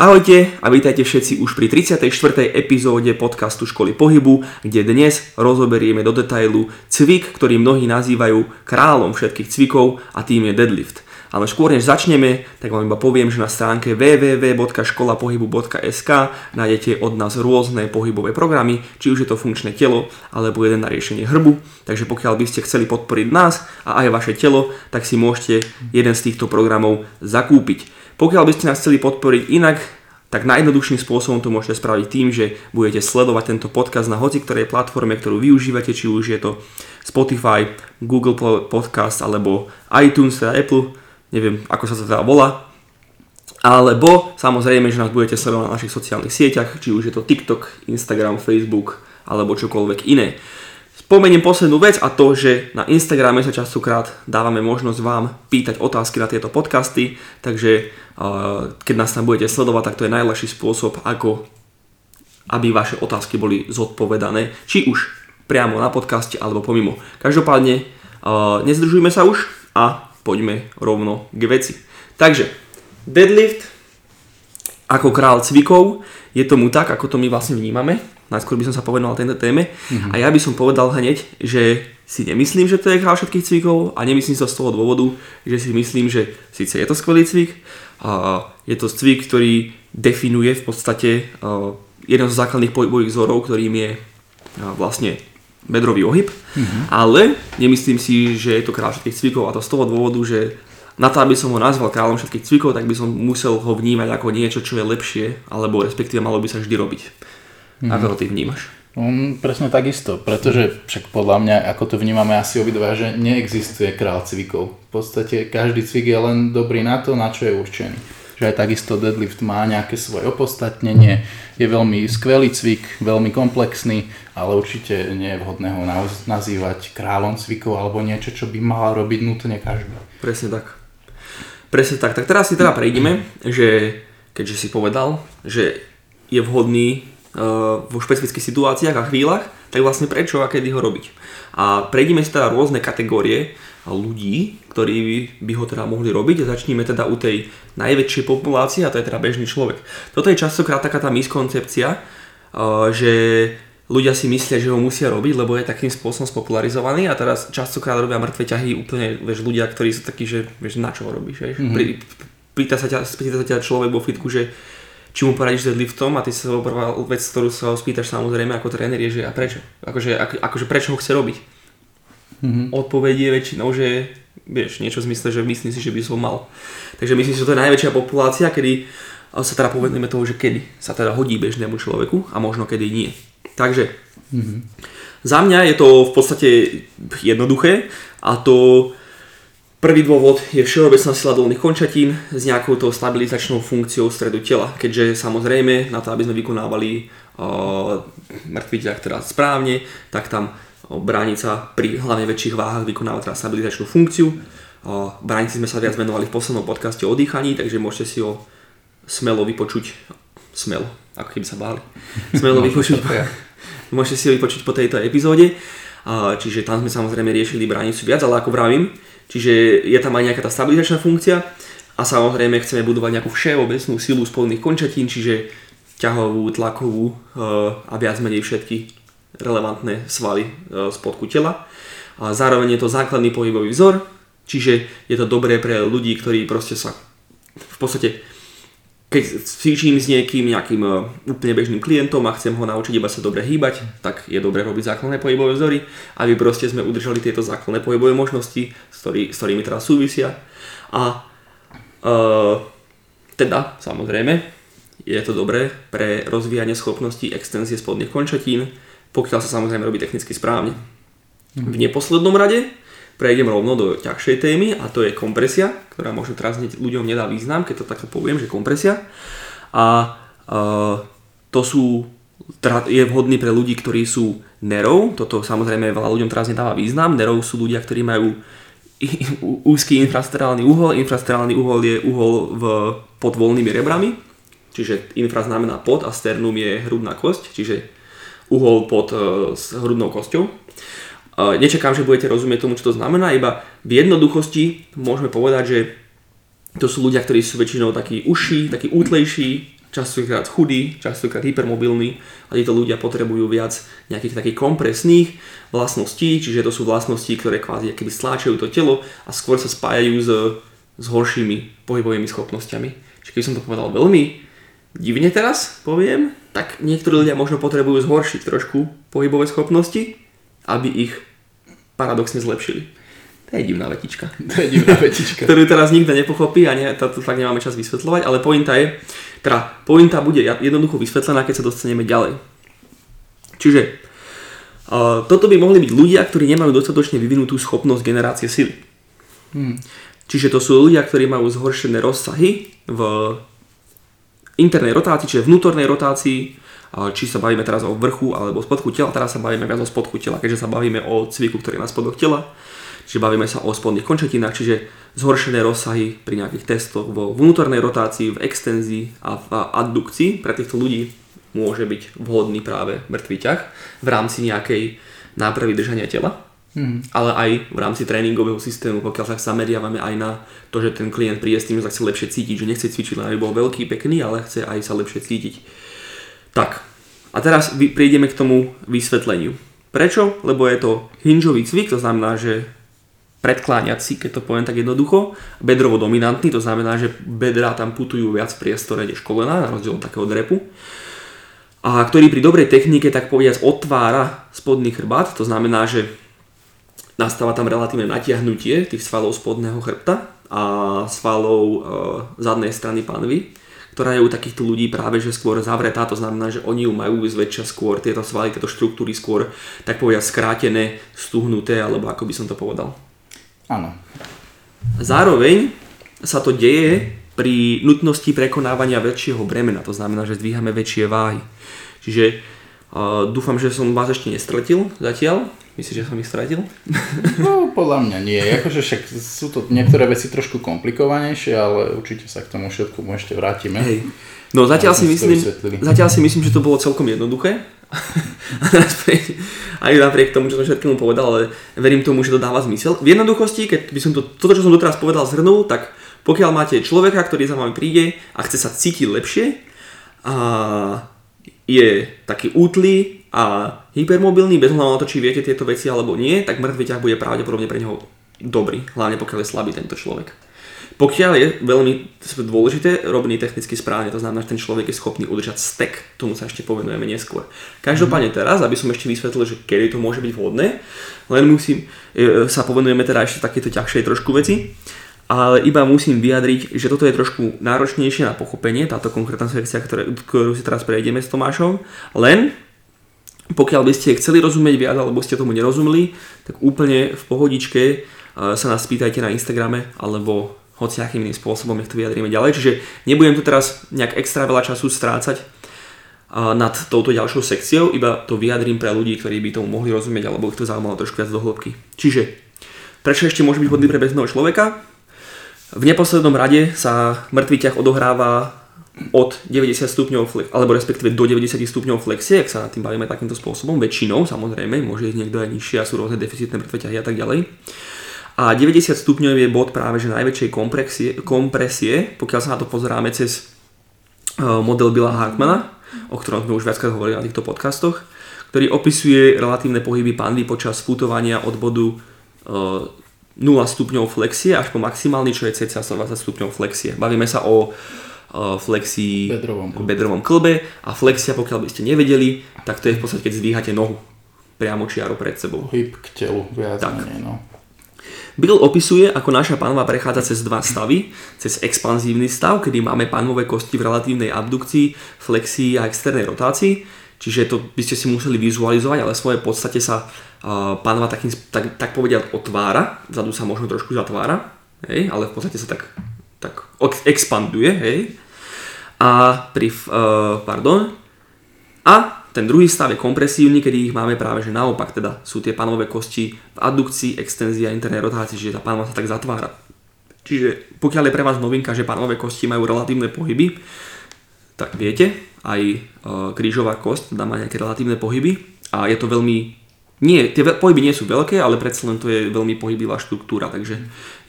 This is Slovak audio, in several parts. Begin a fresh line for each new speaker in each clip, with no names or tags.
Ahojte a vítajte všetci už pri 34. epizóde podcastu Školy pohybu, kde dnes rozoberieme do detailu cvik, ktorý mnohí nazývajú kráľom všetkých cvikov a tým je deadlift. Ale skôr než začneme, tak vám iba poviem, že na stránke www.školapohybu.sk nájdete od nás rôzne pohybové programy, či už je to funkčné telo, alebo jeden na riešenie hrbu. Takže pokiaľ by ste chceli podporiť nás a aj vaše telo, tak si môžete jeden z týchto programov zakúpiť. Pokiaľ by ste nás chceli podporiť inak, tak najjednoduchším spôsobom to môžete spraviť tým, že budete sledovať tento podcast na hoci ktorej platforme, ktorú využívate, či už je to Spotify, Google Podcast alebo iTunes, teda Apple, neviem ako sa to teda volá. Alebo samozrejme, že nás budete sledovať na našich sociálnych sieťach, či už je to TikTok, Instagram, Facebook alebo čokoľvek iné. Spomeniem poslednú vec a to, že na Instagrame sa častokrát dávame možnosť vám pýtať otázky na tieto podcasty, takže keď nás tam budete sledovať, tak to je najľahší spôsob, ako aby vaše otázky boli zodpovedané, či už priamo na podcaste alebo pomimo. Každopádne nezdržujme sa už a poďme rovno k veci. Takže deadlift ako král cvikov je tomu tak, ako to my vlastne vnímame najskôr by som sa povedal tejto téme. Mm-hmm. A ja by som povedal hneď, že si nemyslím, že to je král všetkých cvikov a nemyslím to z toho dôvodu, že si myslím, že síce je to skvelý cvik, a je to cvik, ktorý definuje v podstate jeden zo základných pohybových vzorov, ktorým je vlastne bedrový ohyb, mm-hmm. ale nemyslím si, že je to král všetkých cvikov a to z toho dôvodu, že na to, aby som ho nazval kráľom všetkých cvikov, tak by som musel ho vnímať ako niečo, čo je lepšie, alebo respektíve malo by sa vždy robiť. Mm-hmm. Ako to ty vnímaš?
Um, presne takisto, pretože však podľa mňa, ako to vnímame asi obidva, že neexistuje král cvikov. V podstate každý cvik je len dobrý na to, na čo je určený. Že aj takisto deadlift má nejaké svoje opodstatnenie, je veľmi skvelý cvik, veľmi komplexný, ale určite nie je vhodné ho nazývať kráľom cvikov alebo niečo, čo by mala robiť nutne každý.
Presne tak. Presne tak. Tak teraz si teda prejdeme, že keďže si povedal, že je vhodný vo špecifických situáciách a chvíľach, tak vlastne prečo a kedy ho robiť. A prejdeme si teda rôzne kategórie ľudí, ktorí by, by ho teda mohli robiť a začneme teda u tej najväčšej populácie a to je teda bežný človek. Toto je častokrát taká tá miskoncepcia, že ľudia si myslia, že ho musia robiť, lebo je takým spôsobom spopularizovaný a teraz častokrát robia mŕtve ťahy úplne, vieš, ľudia, ktorí sú takí, že vieš, na čo ho robíš, vieš. Mm-hmm. Pri, pýta, sa ťa, pýta sa ťa človek vo fitku, že či mu poradíš deadliftom a ty sa prvá vec, ktorú sa ho spýtaš samozrejme ako tréner je, že a prečo? Akože, ako, akože prečo ho chce robiť? Mm-hmm. Odpoveď je väčšinou, že vieš, niečo v zmysle, že myslím si, že by som mal. Takže myslím si, že to je najväčšia populácia, kedy sa teda povedeme toho, že kedy sa teda hodí bežnému človeku a možno kedy nie. Takže mm-hmm. za mňa je to v podstate jednoduché a to Prvý dôvod je všeobecná sila dolných končatín s nejakou tou stabilizačnou funkciou stredu tela, keďže samozrejme na to, aby sme vykonávali uh, mŕtvý ťah teda správne, tak tam uh, bránica pri hlavne väčších váhach vykonáva teda stabilizačnú funkciu. Uh, bránici sme sa viac venovali v poslednom podcaste o dýchaní, takže môžete si ho smelo vypočuť, smelo, ako keby sa báli, smelo vypočuť, môžete si ho vypočuť po tejto epizóde. Čiže tam sme samozrejme riešili bránicu viac, ale ako vravím, Čiže je tam aj nejaká tá stabilizačná funkcia a samozrejme chceme budovať nejakú všeobecnú silu spolných končatín, čiže ťahovú, tlakovú eh, a viac menej všetky relevantné svaly eh, spodku tela. A zároveň je to základný pohybový vzor, čiže je to dobré pre ľudí, ktorí proste sa v podstate keď cvičím s niekým, nejakým uh, úplne bežným klientom a chcem ho naučiť iba sa dobre hýbať, tak je dobre robiť základné pohybové vzory, aby proste sme udržali tieto základné pohybové možnosti, s, ktorý, s ktorými teraz súvisia. A uh, teda, samozrejme, je to dobré pre rozvíjanie schopností extenzie spodných končatín, pokiaľ sa samozrejme robí technicky správne. V neposlednom rade prejdem rovno do ťažšej témy a to je kompresia, ktorá možno teraz ľuďom nedá význam, keď to takto poviem, že kompresia. A uh, to sú, je vhodný pre ľudí, ktorí sú nerov, toto samozrejme veľa ľuďom teraz nedáva význam, nerov sú ľudia, ktorí majú úzky infrasterálny uhol, infrasterálny uhol je uhol v, pod voľnými rebrami, čiže infra znamená pod a sternum je hrudná kosť, čiže uhol pod uh, hrudnou kosťou. Nečakám, že budete rozumieť tomu, čo to znamená, iba v jednoduchosti môžeme povedať, že to sú ľudia, ktorí sú väčšinou takí uší, takí útlejší, častokrát chudí, častokrát hypermobilní a títo ľudia potrebujú viac nejakých takých kompresných vlastností, čiže to sú vlastnosti, ktoré kvázi keby stláčajú to telo a skôr sa spájajú s, s horšími pohybovými schopnosťami. Čiže keď som to povedal veľmi divne teraz, poviem, tak niektorí ľudia možno potrebujú zhoršiť trošku pohybové schopnosti, aby ich paradoxne zlepšili. To je divná vetička.
To je divná vetička.
ktorú teraz nikto nepochopí a ne, to, to fakt nemáme čas vysvetľovať, ale pointa je, teda pointa bude jednoducho vysvetlená, keď sa dostaneme ďalej. Čiže uh, toto by mohli byť ľudia, ktorí nemajú dostatočne vyvinutú schopnosť generácie sily. Hmm. Čiže to sú ľudia, ktorí majú zhoršené rozsahy v internej rotácii, čiže vnútornej rotácii, či sa bavíme teraz o vrchu alebo spodku tela, teraz sa bavíme viac o spodku tela, keďže sa bavíme o cviku, ktorý je na spodoch tela, čiže bavíme sa o spodných končetinách, čiže zhoršené rozsahy pri nejakých testoch vo vnútornej rotácii, v extenzii a v addukcii. Pre týchto ľudí môže byť vhodný práve mŕtvý ťah v rámci nejakej nápravy držania tela Hmm. Ale aj v rámci tréningového systému, pokiaľ sa zameriavame aj na to, že ten klient príde s tým, že sa chce lepšie cítiť, že nechce cvičiť len aby bol veľký, pekný, ale chce aj sa lepšie cítiť. Tak, a teraz prídeme k tomu vysvetleniu. Prečo? Lebo je to hinžový cvik, to znamená, že predkláňací, keď to poviem tak jednoducho, bedrovo dominantný, to znamená, že bedrá tam putujú viac v priestore než kolena, na rozdiel od takého drepu a ktorý pri dobrej technike tak povediac otvára spodný chrbát, to znamená, že nastáva tam relatívne natiahnutie tých svalov spodného chrbta a svalov e, zadnej strany panvy, ktorá je u takýchto ľudí práve že skôr zavretá, to znamená, že oni ju majú zväčša skôr, tieto svaly, tieto štruktúry skôr, tak povedať, skrátené, stuhnuté, alebo ako by som to povedal.
Áno.
Zároveň sa to deje pri nutnosti prekonávania väčšieho bremena, to znamená, že zdvíhame väčšie váhy. Čiže uh, dúfam, že som vás ešte nestratil zatiaľ. Myslíš, že som ich stratil?
No, podľa mňa nie. Akože však sú to niektoré veci trošku komplikovanejšie, ale určite sa k tomu všetku ešte vrátime. Hej.
No zatiaľ si, myslím, zatiaľ si myslím, že to bolo celkom jednoduché. aj napriek tomu, čo som všetkému povedal, ale verím tomu, že to dáva zmysel. V jednoduchosti, keď by som to, toto, čo som doteraz povedal, zhrnul, tak pokiaľ máte človeka, ktorý za vami príde a chce sa cítiť lepšie a je taký útlý, a hypermobilný, bez hľadu na to, či viete tieto veci alebo nie, tak mŕtvy ťah bude pravdepodobne pre neho dobrý, hlavne pokiaľ je slabý tento človek. Pokiaľ je veľmi dôležité robený technicky správne, to znamená, že ten človek je schopný udržať stek, tomu sa ešte povenujeme neskôr. Každopádne mhm. teraz, aby som ešte vysvetlil, že kedy to môže byť vhodné, len musím, e, sa povenujeme teda ešte takéto ťažšej trošku veci, ale iba musím vyjadriť, že toto je trošku náročnejšie na pochopenie, táto konkrétna sekcia, ktorú si teraz prejdeme s Tomášom, len pokiaľ by ste chceli rozumieť viac alebo ste tomu nerozumeli, tak úplne v pohodičke e, sa nás spýtajte na Instagrame alebo hociakým iným spôsobom, nech to vyjadríme ďalej. Čiže nebudem tu teraz nejak extra veľa času strácať e, nad touto ďalšou sekciou, iba to vyjadrím pre ľudí, ktorí by tomu mohli rozumieť alebo ich to zaujímalo trošku viac do hĺbky. Čiže, prečo ešte môže byť hodný pre bežného človeka? V neposlednom rade sa mŕtvý ťah odohráva od 90 stupňov, alebo respektíve do 90 stupňov flexie, ak sa nad tým bavíme takýmto spôsobom, väčšinou samozrejme, môže ísť niekto aj nižšie a sú rôzne deficitné mŕtve ťahy a tak ďalej. A 90 stupňov je bod práve že najväčšej kompresie, kompresie, pokiaľ sa na to pozeráme cez e, model Billa Hartmana, o ktorom sme už viackrát hovorili na týchto podcastoch, ktorý opisuje relatívne pohyby pandy počas futovania od bodu 0 e, stupňov flexie až po maximálny, čo je cca 120 stupňov flexie. Bavíme sa o flexii
bedrovom,
bedrovom klbe a flexia, pokiaľ by ste nevedeli, tak to je v podstate, keď zdvíhate nohu priamo čiaro pred sebou.
Hyb k telu, viac tak. menej, no.
Bill opisuje, ako naša panva prechádza cez dva stavy. Cez expanzívny stav, kedy máme panvové kosti v relatívnej abdukcii, flexii a externej rotácii. Čiže to by ste si museli vizualizovať, ale v svojej podstate sa uh, panva takým, tak, tak povediať otvára. Vzadu sa možno trošku zatvára, hej, ale v podstate sa tak tak expanduje, hej. A pri, uh, pardon, a ten druhý stav je kompresívny, kedy ich máme práve že naopak, teda sú tie panové kosti v adukcii, extenzii a internej rotácii, čiže tá panva sa tak zatvára. Čiže pokiaľ je pre vás novinka, že panové kosti majú relatívne pohyby, tak viete, aj uh, krížová kosť teda má nejaké relatívne pohyby a je to veľmi nie, tie pohyby nie sú veľké, ale predsa len to je veľmi pohybivá štruktúra, takže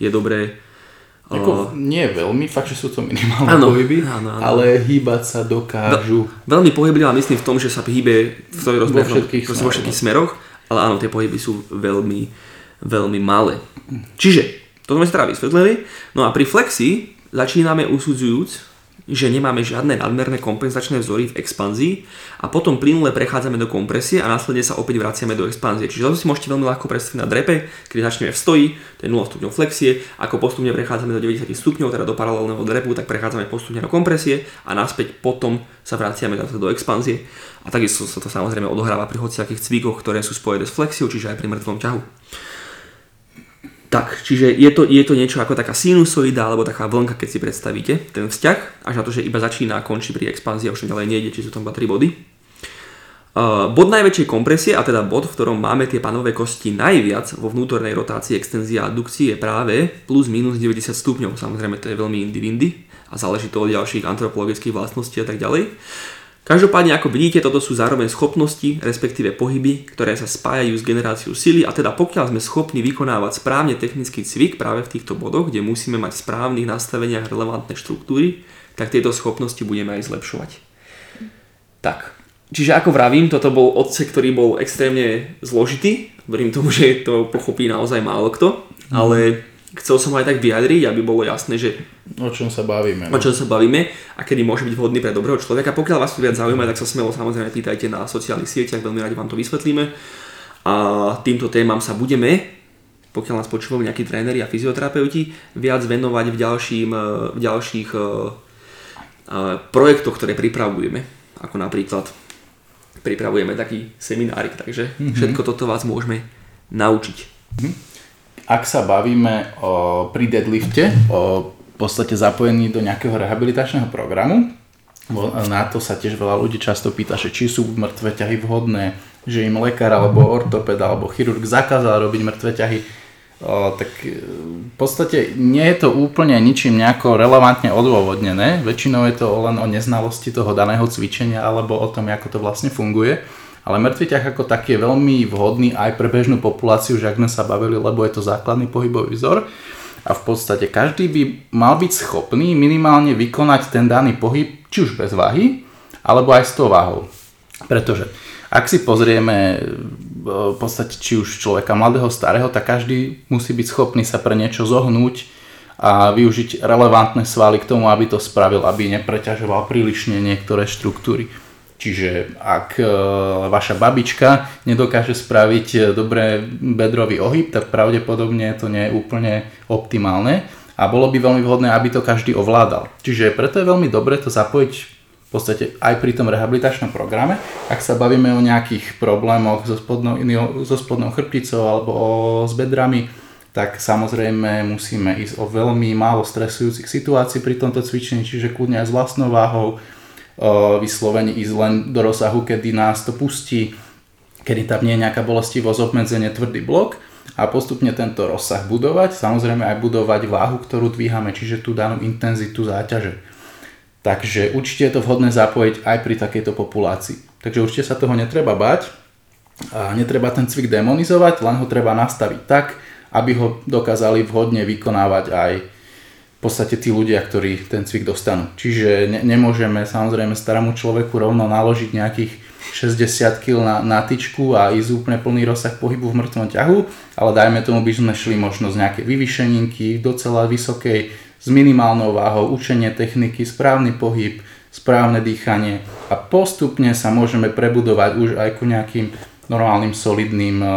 je dobré
Ako, nie veľmi, fakt, že sú to minimálne
Áno,
pohyby,
áno, áno.
ale hýbať sa dokážu.
Veľmi pohyblivá myslím v tom, že sa hýbe v tej rozmernom,
všetkých smeroch.
vo všetkých smeroch, ale áno, tie pohyby sú veľmi, veľmi malé. Čiže, to sme si teda vysvetlili. No a pri flexi začíname usudzujúc, že nemáme žiadne nadmerné kompenzačné vzory v expanzii a potom plynule prechádzame do kompresie a následne sa opäť vraciame do expanzie. Čiže to si môžete veľmi ľahko predstaviť na drepe, keď začneme v stoji, to je 0 stupňov flexie, ako postupne prechádzame do 90 stupňov, teda do paralelného drepu, tak prechádzame postupne do kompresie a naspäť potom sa vraciame zase do expanzie. A takisto sa to samozrejme odohráva pri hociakých cvikoch, ktoré sú spojené s flexiou, čiže aj pri mŕtvom ťahu. Tak, čiže je to, je to niečo ako taká sinusoida alebo taká vlnka, keď si predstavíte ten vzťah, až na to, že iba začína a končí pri expanzii a už ďalej nejde, či sú tam iba 3 body. Uh, bod najväčšej kompresie, a teda bod, v ktorom máme tie panové kosti najviac vo vnútornej rotácii, extenzii a adukcii je práve plus minus 90 stupňov. Samozrejme to je veľmi indivindy a záleží to od ďalších antropologických vlastností a tak ďalej. Každopádne, ako vidíte, toto sú zároveň schopnosti, respektíve pohyby, ktoré sa spájajú s generáciou sily a teda pokiaľ sme schopní vykonávať správne technický cvik práve v týchto bodoch, kde musíme mať v správnych nastaveniach relevantné štruktúry, tak tieto schopnosti budeme aj zlepšovať. Tak, čiže ako vravím, toto bol odsek, ktorý bol extrémne zložitý, verím tomu, že to pochopí naozaj málo kto, ale chcel som aj tak vyjadriť, aby bolo jasné, že
O čom sa bavíme.
o čom sa bavíme a kedy môže byť vhodný pre dobrého človeka. Pokiaľ vás to viac zaujíma, tak sa smelo samozrejme pýtajte na sociálnych sieťach, veľmi radi vám to vysvetlíme. A týmto témam sa budeme, pokiaľ nás počúvajú nejakí tréneri a fyzioterapeuti, viac venovať v, ďalším, eh, v ďalších eh, eh, projektoch, ktoré pripravujeme. Ako napríklad pripravujeme taký seminárik, takže všetko toto vás môžeme naučiť.
Ak sa bavíme o, pri deadlifte, o v podstate zapojení do nejakého rehabilitačného programu, na to sa tiež veľa ľudí často pýta, že či sú mŕtve ťahy vhodné, že im lekár alebo ortoped alebo chirurg zakázal robiť mŕtve ťahy, o, tak e, v podstate nie je to úplne ničím nejako relevantne odôvodnené. Väčšinou je to len o neznalosti toho daného cvičenia alebo o tom, ako to vlastne funguje. Ale mŕtvy ťah ako taký je veľmi vhodný aj pre bežnú populáciu, že ak sme sa bavili, lebo je to základný pohybový vzor. A v podstate každý by mal byť schopný minimálne vykonať ten daný pohyb, či už bez váhy, alebo aj s tou váhou. Pretože ak si pozrieme e, v podstate či už človeka mladého, starého, tak každý musí byť schopný sa pre niečo zohnúť a využiť relevantné svaly k tomu, aby to spravil, aby nepreťažoval prílišne niektoré štruktúry. Čiže ak e, vaša babička nedokáže spraviť e, dobré bedrový ohyb, tak pravdepodobne to nie je úplne optimálne a bolo by veľmi vhodné, aby to každý ovládal. Čiže preto je veľmi dobre to zapojiť v podstate aj pri tom rehabilitačnom programe. Ak sa bavíme o nejakých problémoch so spodnou, so spodnou chrbticou alebo o, s bedrami, tak samozrejme musíme ísť o veľmi málo stresujúcich situácií pri tomto cvičení, čiže kľudne aj s vlastnou váhou, vyslovene ísť len do rozsahu, kedy nás to pustí, kedy tam nie je nejaká bolestivosť, obmedzenie, tvrdý blok a postupne tento rozsah budovať, samozrejme aj budovať váhu, ktorú dvíhame, čiže tú danú intenzitu záťaže. Takže určite je to vhodné zapojiť aj pri takejto populácii. Takže určite sa toho netreba bať a netreba ten cvik demonizovať, len ho treba nastaviť tak, aby ho dokázali vhodne vykonávať aj podstate tí ľudia, ktorí ten cvik dostanú. Čiže ne, nemôžeme samozrejme starému človeku rovno naložiť nejakých 60 kg na, na tyčku a ísť úplne plný rozsah pohybu v mŕtvom ťahu, ale dajme tomu by sme šli možno z nejakej vyvyšeninky docela vysokej s minimálnou váhou, učenie techniky, správny pohyb, správne dýchanie a postupne sa môžeme prebudovať už aj ku nejakým normálnym solidným e,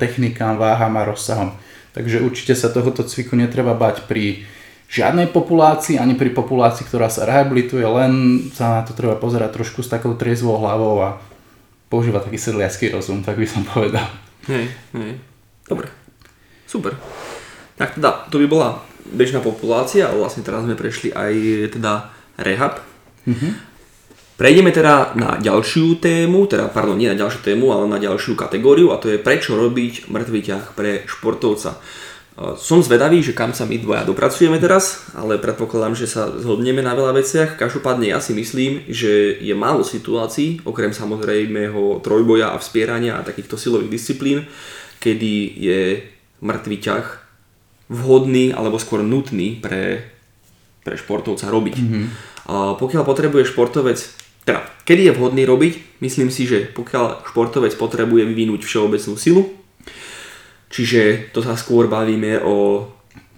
technikám, váham a rozsahom. Takže určite sa tohoto cviku netreba bať pri žiadnej populácii, ani pri populácii, ktorá sa rehabilituje, len sa na to treba pozerať trošku s takou triezvou hlavou a používať taký sedliacký rozum, tak by som povedal.
Hej, hej. Dobre. Super. Tak teda, to by bola bežná populácia, ale vlastne teraz sme prešli aj teda rehab. Prejdeme teda na ďalšiu tému, teda pardon, nie na ďalšiu tému, ale na ďalšiu kategóriu a to je prečo robiť mŕtvý ťah pre športovca. Som zvedavý, že kam sa my dvoja dopracujeme teraz, ale predpokladám, že sa zhodneme na veľa veciach. Každopádne ja si myslím, že je málo situácií, okrem samozrejmého trojboja a vspierania a takýchto silových disciplín, kedy je mŕtvý ťah vhodný alebo skôr nutný pre, pre športovca robiť. Mm-hmm. Pokiaľ potrebuje športovec, teda kedy je vhodný robiť, myslím si, že pokiaľ športovec potrebuje vyvinúť všeobecnú silu, čiže to sa skôr bavíme o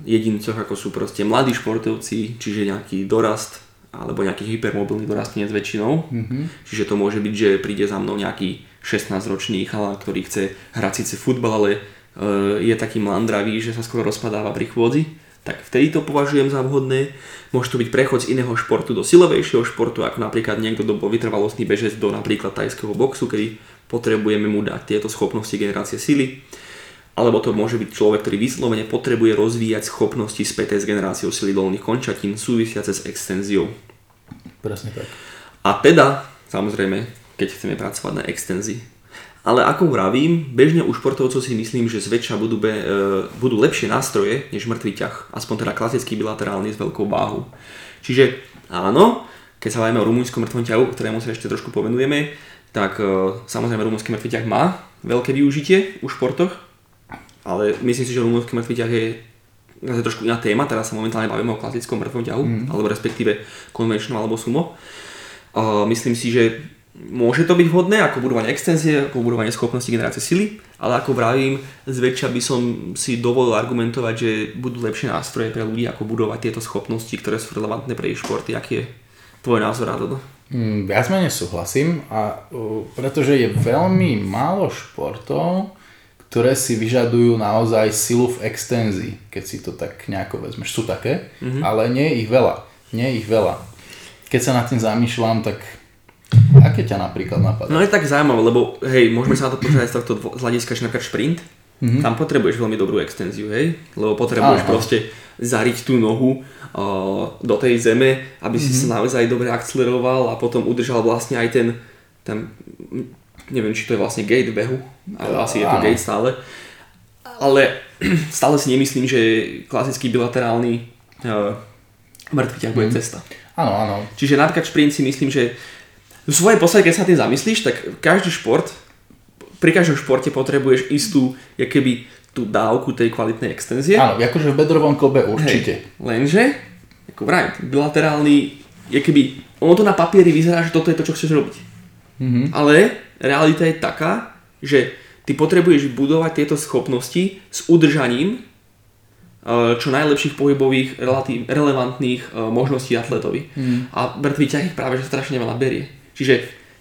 jedincoch, ako sú proste mladí športovci, čiže nejaký dorast alebo nejaký hypermobilný dorastenec väčšinou. Mm-hmm. Čiže to môže byť, že príde za mnou nejaký 16-ročný chalán, ktorý chce hrať síce futbal, ale e, je taký mlandravý, že sa skoro rozpadáva pri chôdzi. Tak vtedy to považujem za vhodné. Môže to byť prechod z iného športu do silovejšieho športu, ako napríklad niekto, kto bol vytrvalostný bežec do napríklad tajského boxu, kedy potrebujeme mu dať tieto schopnosti generácie sily alebo to môže byť človek, ktorý vyslovene potrebuje rozvíjať schopnosti späté s generáciou sily dolných končatín súvisiace s extenziou.
Presne tak.
A teda, samozrejme, keď chceme pracovať na extenzii. Ale ako vravím, bežne u športovcov si myslím, že zväčša budú, be, e, budú lepšie nástroje než mŕtvý ťah. Aspoň teda klasický bilaterálny s veľkou váhu. Čiže áno, keď sa bavíme o rumúnskom mŕtvom ťahu, ktorému sa ešte trošku povenujeme, tak e, samozrejme rumúnsky mŕtvý ťah má veľké využitie u športoch, ale myslím si, že rumúnsky mŕtvý ťah je zase trošku iná téma, teraz sa momentálne bavíme o klasickom mŕtvom ťahu, mm. alebo respektíve konvenčnom alebo sumo. Uh, myslím si, že môže to byť vhodné ako budovanie extenzie, ako budovanie schopnosti generácie sily, ale ako vravím, zväčša by som si dovolil argumentovať, že budú lepšie nástroje pre ľudí, ako budovať tieto schopnosti, ktoré sú relevantné pre ich športy. Aký je tvoj názor na toto?
Mm, viac menej súhlasím, a, uh, pretože je veľmi málo športov, ktoré si vyžadujú naozaj silu v extenzii, keď si to tak nejako vezmeš. Sú také, mm-hmm. ale nie je ich veľa. Nie je ich veľa. Keď sa nad tým zamýšľam, tak aké ťa napríklad napadá?
No je tak zaujímavé, lebo hej, môžeme sa na to pozrieť z tohto z hľadiska, že napríklad šprint, mm-hmm. tam potrebuješ veľmi dobrú extenziu, hej? Lebo potrebuješ Aha. proste zariť tú nohu uh, do tej zeme, aby si mm-hmm. sa naozaj dobre akceleroval a potom udržal vlastne aj ten, ten neviem, či to je vlastne gate behu, ale asi je to gate stále. Ale stále si nemyslím, že klasický bilaterálny uh, mŕtvy ťah bude mm. cesta.
Áno, áno.
Čiže napríklad šprint si myslím, že v svojej podstate, keď sa tým zamyslíš, tak každý šport, pri každom športe potrebuješ istú, keby tú dávku tej kvalitnej extenzie.
Áno, akože v bedrovom klobe určite.
Hej, lenže, ako vraj, bilaterálny, je keby, ono to na papieri vyzerá, že toto je to, čo chceš robiť. Mm-hmm. Ale realita je taká, že ty potrebuješ budovať tieto schopnosti s udržaním eh, čo najlepších pohybových relatív, relevantných eh, možností atletovi. Mm. A mŕtvý ťah ich práve že strašne veľa berie. Čiže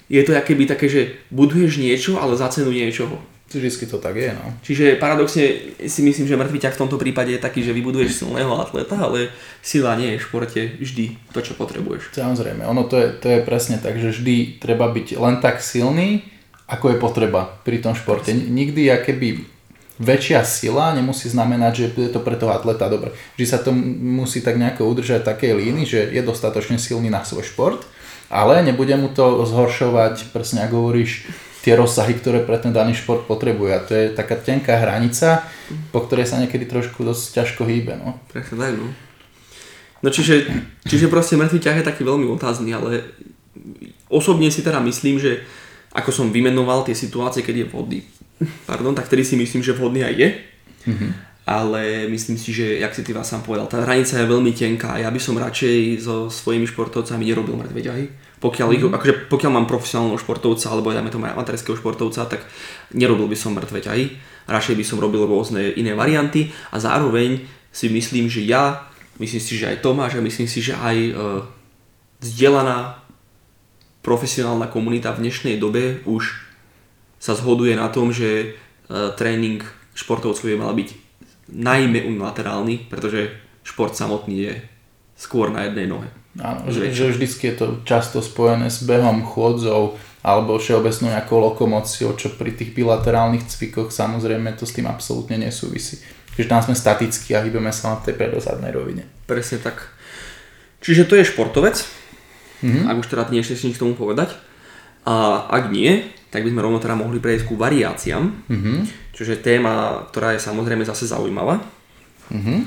je to keby také, že buduješ niečo, ale za cenu niečoho.
Vždycky to tak je, no.
Čiže paradoxne si myslím, že mŕtvý ťah v tomto prípade je taký, že vybuduješ silného atleta, ale sila nie je v športe vždy to, čo potrebuješ.
Samozrejme, ono to je, to je presne tak, že vždy treba byť len tak silný, ako je potreba pri tom športe. Nikdy keby väčšia sila nemusí znamenať, že je to pre toho atleta dobre. Vždy sa to musí tak nejako udržať takej líny, že je dostatočne silný na svoj šport, ale nebude mu to zhoršovať, presne ako hovoríš, tie rozsahy, ktoré pre ten daný šport potrebuje. A to je taká tenká hranica, po ktorej sa niekedy trošku dosť ťažko hýbe. No.
Presne tak, no. No čiže, čiže proste mŕtvý ťah je taký veľmi otázny, ale osobne si teda myslím, že ako som vymenoval tie situácie, keď je vhodný, pardon, tak vtedy si myslím, že vhodný aj je. Mm-hmm. Ale myslím si, že, jak si ty vás sám povedal, tá hranica je veľmi tenká. Ja by som radšej so svojimi športovcami nerobil mŕtve ťahy pokiaľ, mm. ich, akože pokiaľ mám profesionálneho športovca alebo dajme to amatérskeho športovca, tak nerobil by som mŕtve ťahy. Radšej by som robil rôzne iné varianty a zároveň si myslím, že ja, myslím si, že aj Tomáš a myslím si, že aj e, vzdelaná profesionálna komunita v dnešnej dobe už sa zhoduje na tom, že e, tréning športovcov je mal byť najmä unilaterálny, pretože šport samotný je skôr na jednej nohe.
Áno, že, že vždycky je to často spojené s behom, chôdzou alebo všeobecnou nejakou lokomóciou, čo pri tých bilaterálnych cvikoch samozrejme to s tým absolútne nesúvisí. Čiže tam sme statickí a hýbeme sa na tej predozadnej rovine.
Presne tak. Čiže to je športovec, mm-hmm. ak už teda nie ešte nič k tomu povedať. A ak nie, tak by sme rovno teda mohli prejsť ku variáciám, mm-hmm. čiže téma, ktorá je samozrejme zase zaujímavá. Mm-hmm.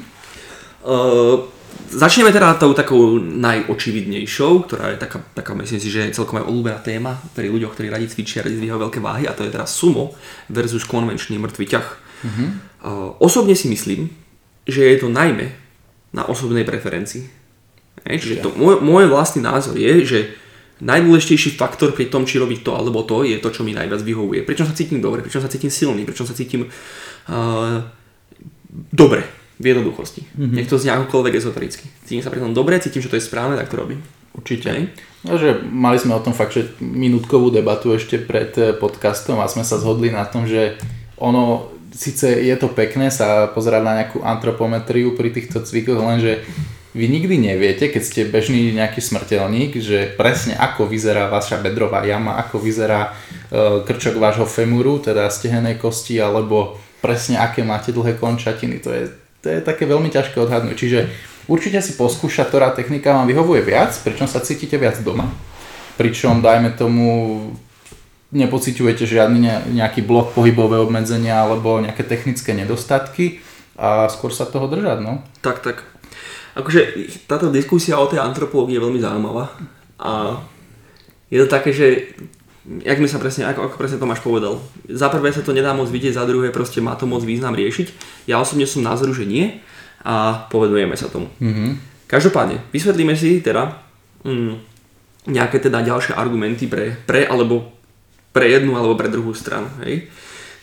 Uh, Začneme teda tou takou najočividnejšou, ktorá je taká, taká myslím si, že je celkom aj obľúbená téma pri ľuďoch, ktorí radi cvičia, radi zdvíhajú veľké váhy a to je teda sumo versus konvenčný mŕtvy ťah. Mm-hmm. Uh, osobne si myslím, že je to najmä na osobnej preferencii. Hej, čiže to, môj, môj vlastný názor je, že najdôležitejší faktor pri tom, či robiť to alebo to, je to, čo mi najviac vyhovuje. Pričom sa cítim dobre, pričom sa cítim silný, pričom sa cítim uh, dobre v jednoduchosti. Mm-hmm. Nech to znie akokoľvek ezotericky. Cítim sa pri tom dobre, cítim, že to je správne, tak to robím.
Určite. Hej. No, že mali sme o tom fakt, že minútkovú debatu ešte pred eh, podcastom a sme sa zhodli na tom, že ono, síce je to pekné sa pozerať na nejakú antropometriu pri týchto cvikoch, lenže vy nikdy neviete, keď ste bežný nejaký smrteľník, že presne ako vyzerá vaša bedrová jama, ako vyzerá e, krčok vášho femuru, teda stehenej kosti, alebo presne aké máte dlhé končatiny. To je, to je také veľmi ťažké odhadnúť. Čiže určite si poskúšať, ktorá technika vám vyhovuje viac, pričom sa cítite viac doma. Pričom, dajme tomu, nepociťujete žiadny nejaký blok pohybové obmedzenia alebo nejaké technické nedostatky a skôr sa toho držať, no.
Tak, tak akože táto diskusia o tej antropológii je veľmi zaujímavá a je to také, že jak mi sa presne, ako, ako presne Tomáš povedal, za prvé sa to nedá moc vidieť, za druhé proste má to moc význam riešiť. Ja osobne som názoru, že nie a povedujeme sa tomu. Mm-hmm. Každopádne, vysvetlíme si teda mm, nejaké teda ďalšie argumenty pre, pre alebo pre jednu alebo pre druhú stranu. Hej?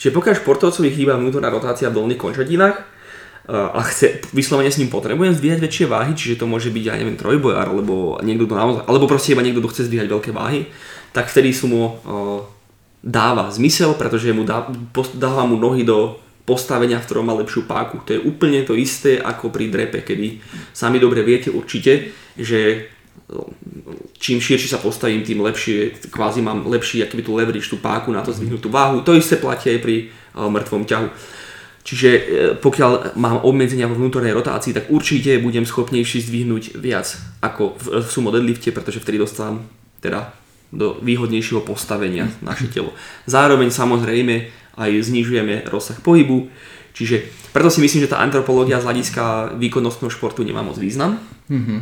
Čiže pokiaľ športovcovi chýba vnútorná rotácia v dolných končatinách, a chce, vyslovene s ním potrebujem zdvíhať väčšie váhy, čiže to môže byť, ja neviem, trojbojár, alebo niekto to naozaj, alebo proste iba niekto, kto chce zdvíhať veľké váhy, tak vtedy sú mu dáva zmysel, pretože mu dá, dáva mu nohy do postavenia, v ktorom má lepšiu páku. To je úplne to isté ako pri drepe, kedy sami dobre viete určite, že čím širšie sa postavím, tým lepšie, kvázi mám lepší, aký by tu leverage, tú páku na to zdvihnutú váhu. To isté platí aj pri mŕtvom ťahu. Čiže e, pokiaľ mám obmedzenia vo vnútornej rotácii, tak určite budem schopnejší zdvihnúť viac ako v, v sumo deadlifte, pretože vtedy dostávam teda do výhodnejšieho postavenia naše telo. Zároveň samozrejme aj znižujeme rozsah pohybu, čiže preto si myslím, že tá antropológia z hľadiska výkonnostného športu nemá moc význam, mm-hmm.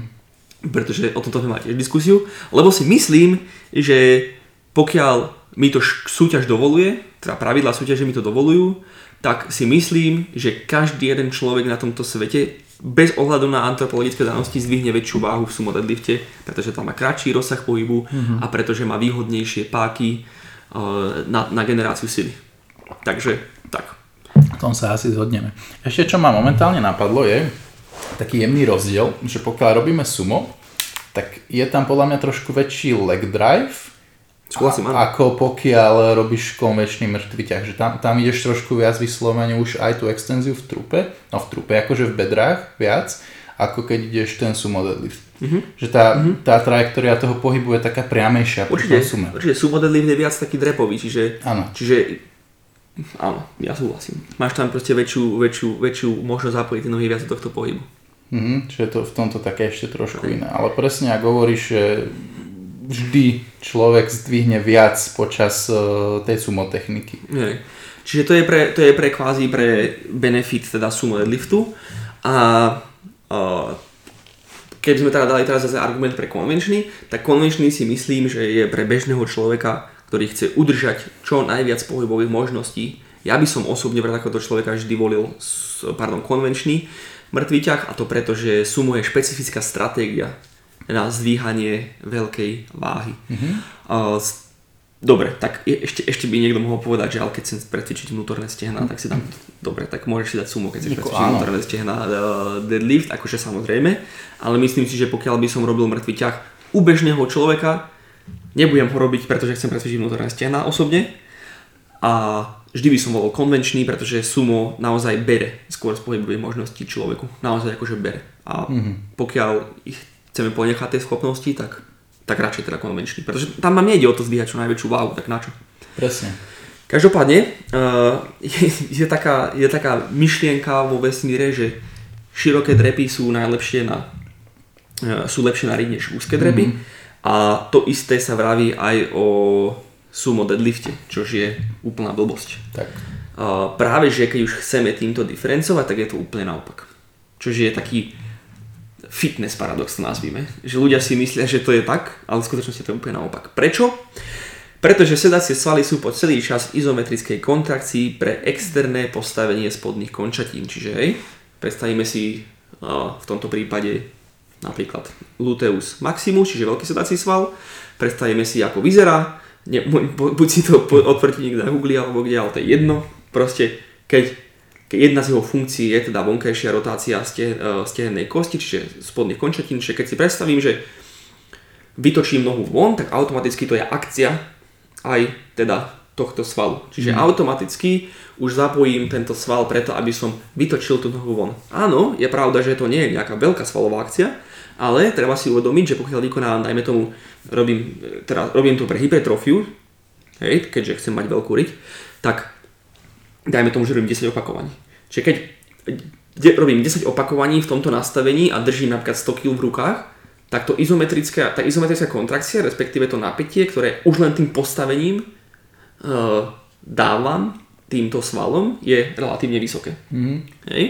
pretože o tomto sme mali tiež diskusiu, lebo si myslím, že pokiaľ mi to súťaž dovoluje, teda pravidla súťaže mi to dovolujú, tak si myslím, že každý jeden človek na tomto svete bez ohľadu na antropologické danosti zdvihne väčšiu váhu v sumo deadlifte, pretože tam má kratší rozsah pohybu mm-hmm. a pretože má výhodnejšie páky uh, na, na generáciu sily. Takže tak.
V tom sa asi zhodneme. Ešte čo ma momentálne napadlo je taký jemný rozdiel, že pokiaľ robíme sumo, tak je tam podľa mňa trošku väčší leg drive Súhlasím, áno. Ako pokiaľ robíš konvenčný mŕtvy ťah, že tam, tam ideš trošku viac vyslovene už aj tú extenziu v trupe, no v trupe, akože v bedrách viac, ako keď ideš ten sumo deadlift. Mm-hmm. Že tá, mm-hmm. tá trajektória toho pohybu je taká priamejšia.
Určite, sume. určite sumo deadlift je viac taký drepový, čiže, áno. čiže áno, ja súhlasím. Máš tam proste väčšiu, väčšiu, väčšiu možnosť zapojiť tie nohy viac do tohto pohybu.
Mm-hmm, čiže to v tomto také ešte trošku okay. iné. Ale presne ak hovoríš, že vždy človek zdvihne viac počas uh, tej sumotechniky.
Nie. Čiže to je pre, to je pre kvázi pre benefit teda sumo deadliftu a uh, keď sme teda dali teraz zase argument pre konvenčný, tak konvenčný si myslím, že je pre bežného človeka, ktorý chce udržať čo najviac pohybových možností. Ja by som osobne pre takéhoto človeka vždy volil pardon, konvenčný mŕtvý ťah a to preto, že sumo je špecifická stratégia na zdvíhanie veľkej váhy. Mm-hmm. Uh, dobre, tak ešte, ešte by niekto mohol povedať, že ale keď chcem precvičiť vnútorné stehna, tak si dám, dobre, tak môžeš si dať sumo, keď chceš precvičiť vnútorné stehna uh, deadlift, akože samozrejme, ale myslím si, že pokiaľ by som robil mŕtvy ťah u bežného človeka, nebudem ho robiť, pretože chcem precvičiť vnútorné stehna osobne a vždy by som bol konvenčný, pretože sumo naozaj bere skôr z pohybovej možnosti človeku. Naozaj akože bere. A mm-hmm. pokiaľ ich chceme ponechať tie schopnosti, tak, tak radšej teda konvenčný. Pretože tam mám nejde o to zdvíhať čo najväčšiu váhu, tak na čo?
Presne.
Každopádne je, je, taká, je taká myšlienka vo vesmíre, že široké drepy sú najlepšie na uh, sú lepšie na než úzke drepy mm-hmm. a to isté sa vraví aj o sumo deadlifte, čo je úplná blbosť.
Tak.
Uh, práve, že keď už chceme týmto diferencovať, tak je to úplne naopak. Čože je taký fitness paradox to nazvime. Že ľudia si myslia, že to je tak, ale v skutočnosti to je úplne naopak. Prečo? Pretože sedacie svaly sú po celý čas izometrickej kontrakcii pre externé postavenie spodných končatín. Čiže hej, Predstavíme si uh, v tomto prípade napríklad luteus maximus, čiže veľký sedací sval. Predstavíme si, ako vyzerá. Ne, buď si to odvrti niekde na Google alebo kde, ale to je jedno. Proste, keď jedna z jeho funkcií je teda vonkajšia rotácia ste, stehennej kosti, čiže spodných končatín, čiže keď si predstavím, že vytočím nohu von, tak automaticky to je akcia aj teda tohto svalu. Čiže mm. automaticky už zapojím tento sval preto, aby som vytočil tú nohu von. Áno, je pravda, že to nie je nejaká veľká svalová akcia, ale treba si uvedomiť, že pokiaľ vykonávam, dajme tomu, robím, teda robím to pre hypertrofiu, hej, keďže chcem mať veľkú riť, tak dajme tomu, že robím 10 opakovaní. Čiže keď robím 10 opakovaní v tomto nastavení a držím napríklad 100 kg v rukách, tak to izometrická, tá izometrická kontrakcia, respektíve to napätie, ktoré už len tým postavením uh, dávam týmto svalom, je relatívne vysoké. Mm-hmm. Hej?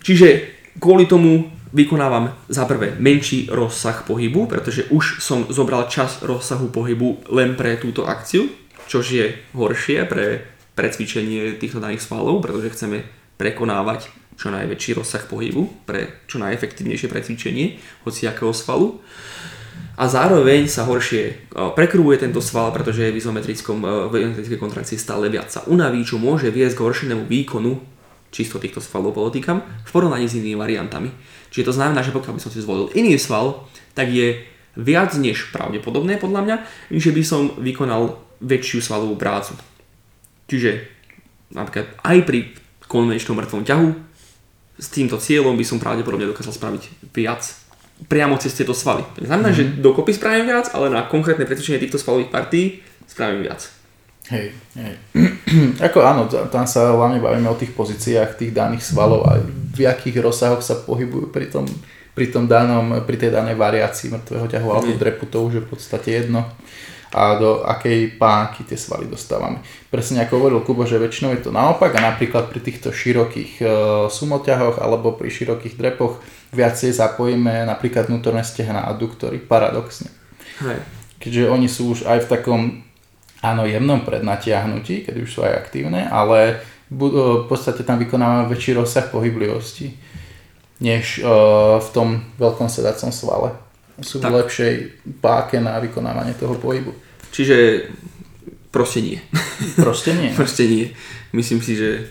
Čiže kvôli tomu vykonávam za prvé menší rozsah pohybu, pretože už som zobral čas rozsahu pohybu len pre túto akciu, čo je horšie pre precvičenie týchto daných svalov, pretože chceme prekonávať čo najväčší rozsah pohybu pre čo najefektívnejšie precvičenie hociakého svalu. A zároveň sa horšie e, prekrúuje tento sval, pretože v, izometrickom, e, v izometrickej kontrakcii stále viac sa unaví, čo môže viesť k horšenému výkonu čisto týchto svalov podotýkam v porovnaní s inými variantami. Čiže to znamená, že pokiaľ by som si zvolil iný sval, tak je viac než pravdepodobné podľa mňa, že by som vykonal väčšiu svalovú prácu. Čiže napríklad aj pri konvenčnom mŕtvom ťahu s týmto cieľom by som pravdepodobne dokázal spraviť viac priamo cez tieto svaly. To znamená, mm-hmm. že dokopy spravím viac, ale na konkrétne pretečenie týchto svalových partí spravím viac.
Hej, hej. Ako áno, tam sa hlavne bavíme o tých pozíciách tých daných svalov a v akých rozsahoch sa pohybujú pri tom, pri tom danom, pri tej danej variácii mŕtvého ťahu alebo drepu, to už je v podstate jedno a do akej pánky tie svaly dostávame. Presne ako hovoril Kubo, že väčšinou je to naopak a napríklad pri týchto širokých e, sumoťahoch alebo pri širokých drepoch viacej zapojíme napríklad vnútorné stehna a duktory, paradoxne. Hej. Keďže oni sú už aj v takom áno, jemnom prednatiahnutí, keď už sú aj aktívne, ale v podstate tam vykonávame väčší rozsah pohyblivosti než e, v tom veľkom sedacom svale sú tak. v lepšej páke na vykonávanie toho pohybu.
Čiže proste nie.
Proste nie?
proste nie. Myslím si, že,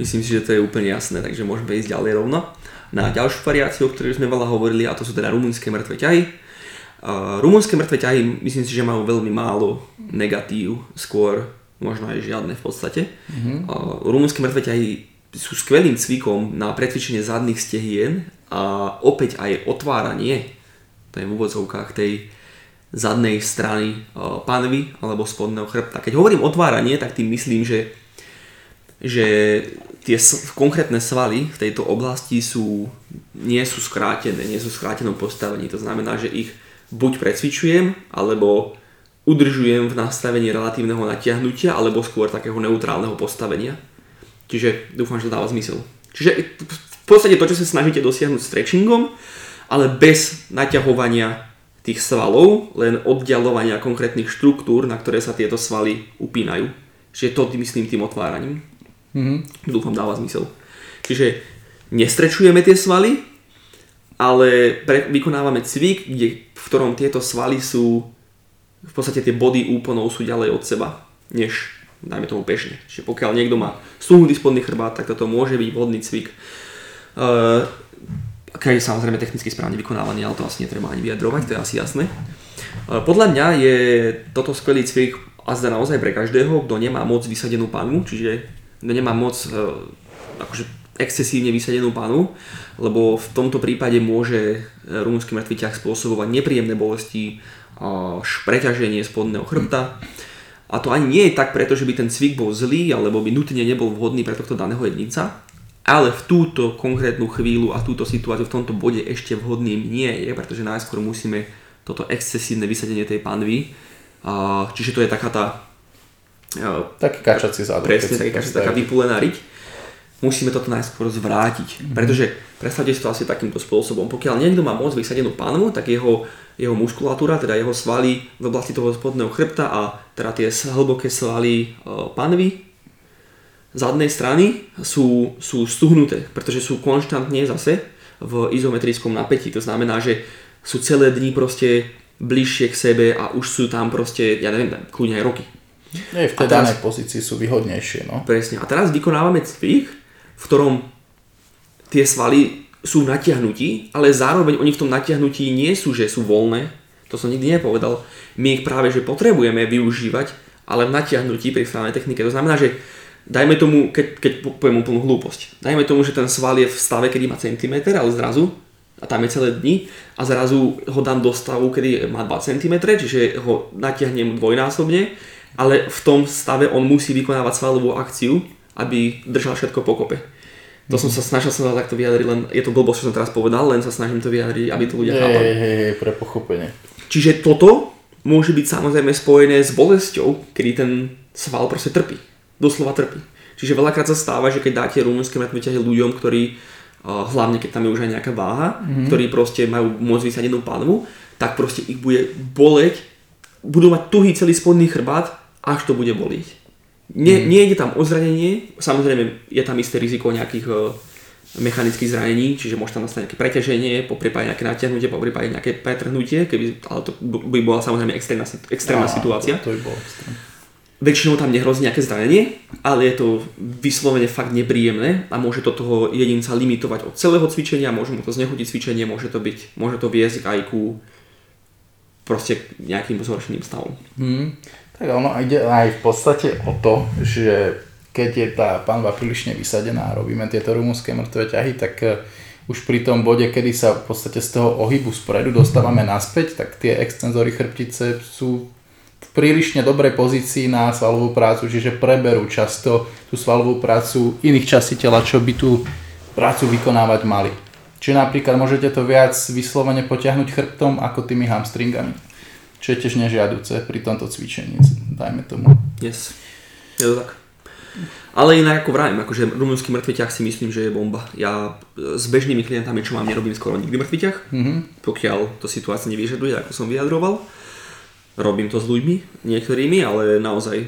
myslím si, že to je úplne jasné, takže môžeme ísť ďalej rovno. Na ďalšiu variáciu, o ktorej sme veľa hovorili, a to sú teda rumunské mŕtve ťahy. Uh, rumunské mŕtve ťahy, myslím si, že majú veľmi málo negatív, skôr možno aj žiadne v podstate. Mm-hmm. Uh, rumunské mŕtve ťahy sú skvelým cvikom na pretvičenie zadných stehien a opäť aj otváranie je v úvodzovkách tej zadnej strany panvy alebo spodného chrbta. Keď hovorím otváranie, tak tým myslím, že, že tie konkrétne svaly v tejto oblasti sú, nie sú skrátené, nie sú v skrátenom postavení. To znamená, že ich buď precvičujem, alebo udržujem v nastavení relatívneho natiahnutia, alebo skôr takého neutrálneho postavenia. Čiže dúfam, že to dáva zmysel. Čiže v podstate to, čo sa snažíte dosiahnuť stretchingom, ale bez naťahovania tých svalov, len oddialovania konkrétnych štruktúr, na ktoré sa tieto svaly upínajú. Čiže to myslím tým otváraním. Mm-hmm. Dúfam dáva zmysel. Čiže nestrečujeme tie svaly, ale pre, vykonávame cvik, kde, v ktorom tieto svaly sú v podstate tie body úponov sú ďalej od seba, než dajme tomu bežne. Čiže pokiaľ niekto má stuhnutý spodný chrbát, tak toto môže byť vhodný cvik. Uh, keď je samozrejme technicky správne vykonávaný, ale to asi netreba ani vyjadrovať, to je asi jasné. E, podľa mňa je toto skvelý cvik a zda naozaj pre každého, kto nemá moc vysadenú panu, čiže kto nemá moc e, akože excesívne vysadenú panu, lebo v tomto prípade môže e, rumúnsky mŕtvy ťah spôsobovať nepríjemné bolesti, preťaženie spodného chrbta. A to ani nie je tak preto, že by ten cvik bol zlý, alebo by nutne nebol vhodný pre tohto daného jedinca, ale v túto konkrétnu chvíľu a túto situáciu v tomto bode ešte vhodným nie je, pretože najskôr musíme toto excesívne vysadenie tej panvy, čiže to je taká tá
taký kačací zádok.
Presne, taký kačací, taká vypulená riť. Musíme toto najskôr zvrátiť, mm-hmm. pretože predstavte si to asi takýmto spôsobom. Pokiaľ niekto má moc vysadenú panvu, tak jeho, jeho muskulatúra, teda jeho svaly v oblasti toho spodného chrbta a teda tie hlboké svaly panvy zadnej strany sú, sú stuhnuté, pretože sú konštantne zase v izometrickom napätí. To znamená, že sú celé dni proste bližšie k sebe a už sú tam proste, ja neviem, kľudne aj roky.
Aj v tej danej pozícii sú výhodnejšie, no.
Presne. A teraz vykonávame cvik, v ktorom tie svaly sú v natiahnutí, ale zároveň oni v tom natiahnutí nie sú, že sú voľné. To som nikdy nepovedal. My ich práve, že potrebujeme využívať, ale v natiahnutí pri správnej technike. To znamená, že dajme tomu, keď, keď poviem úplnú hlúposť, dajme tomu, že ten sval je v stave, kedy má centimeter, ale zrazu, a tam je celé dni, a zrazu ho dám do stavu, kedy má 2 cm, čiže ho natiahnem dvojnásobne, ale v tom stave on musí vykonávať svalovú akciu, aby držal všetko pokope. To som sa snažil som sa takto vyjadriť, len je to blbosť, čo som teraz povedal, len sa snažím to vyjadriť, aby to ľudia chápali.
Hej, hej, hej, pre pochopenie.
Čiže toto môže byť samozrejme spojené s bolesťou, kedy ten sval proste trpí doslova trpí. Čiže veľakrát sa stáva, že keď dáte rumunské mŕtve ťahy ľuďom, ktorí, hlavne keď tam je už aj nejaká váha, mm-hmm. ktorí proste majú môcť vysať jednu pánvu, tak proste ich bude boleť, budú mať tuhý celý spodný chrbát, až to bude bolieť. Nie, mm. nie ide tam o zranenie, samozrejme je tam isté riziko nejakých uh, mechanických zranení, čiže môže tam nastať nejaké preťaženie, po prípade nejaké natiahnutie, po prípade nejaké pretrhnutie, keby, ale to by bola samozrejme extrémna, extrémna no, situácia.
To, to by bolo extrém.
Väčšinou tam nehrozí nejaké zranenie, ale je to vyslovene fakt nepríjemné a môže to toho jedinca limitovať od celého cvičenia, môže mu to znechutiť cvičenie, môže to byť, môže to viesť aj ku proste nejakým zhoršeným stavom.
Hmm. Tak ono ide aj v podstate o to, že keď je tá panva prílišne vysadená a robíme tieto rumúnske mŕtve ťahy, tak eh, už pri tom bode, kedy sa v podstate z toho ohybu spredu dostávame naspäť, tak tie extenzory chrbtice sú prílišne dobrej pozícii na svalovú prácu, čiže preberú často tú svalovú prácu iných častí tela, čo by tú prácu vykonávať mali. Čiže napríklad môžete to viac vyslovene potiahnuť chrbtom ako tými hamstringami. Čo je tiež nežiaduce pri tomto cvičení, dajme tomu.
Yes, je to tak. Ale inak ako vravím, akože rumúnsky mŕtvy ťah si myslím, že je bomba. Ja s bežnými klientami, čo mám, nerobím skoro nikdy mŕtvy ťah, mm-hmm. pokiaľ to situácia nevyžaduje, ako som vyjadroval. Robím to s ľuďmi, niektorými, ale naozaj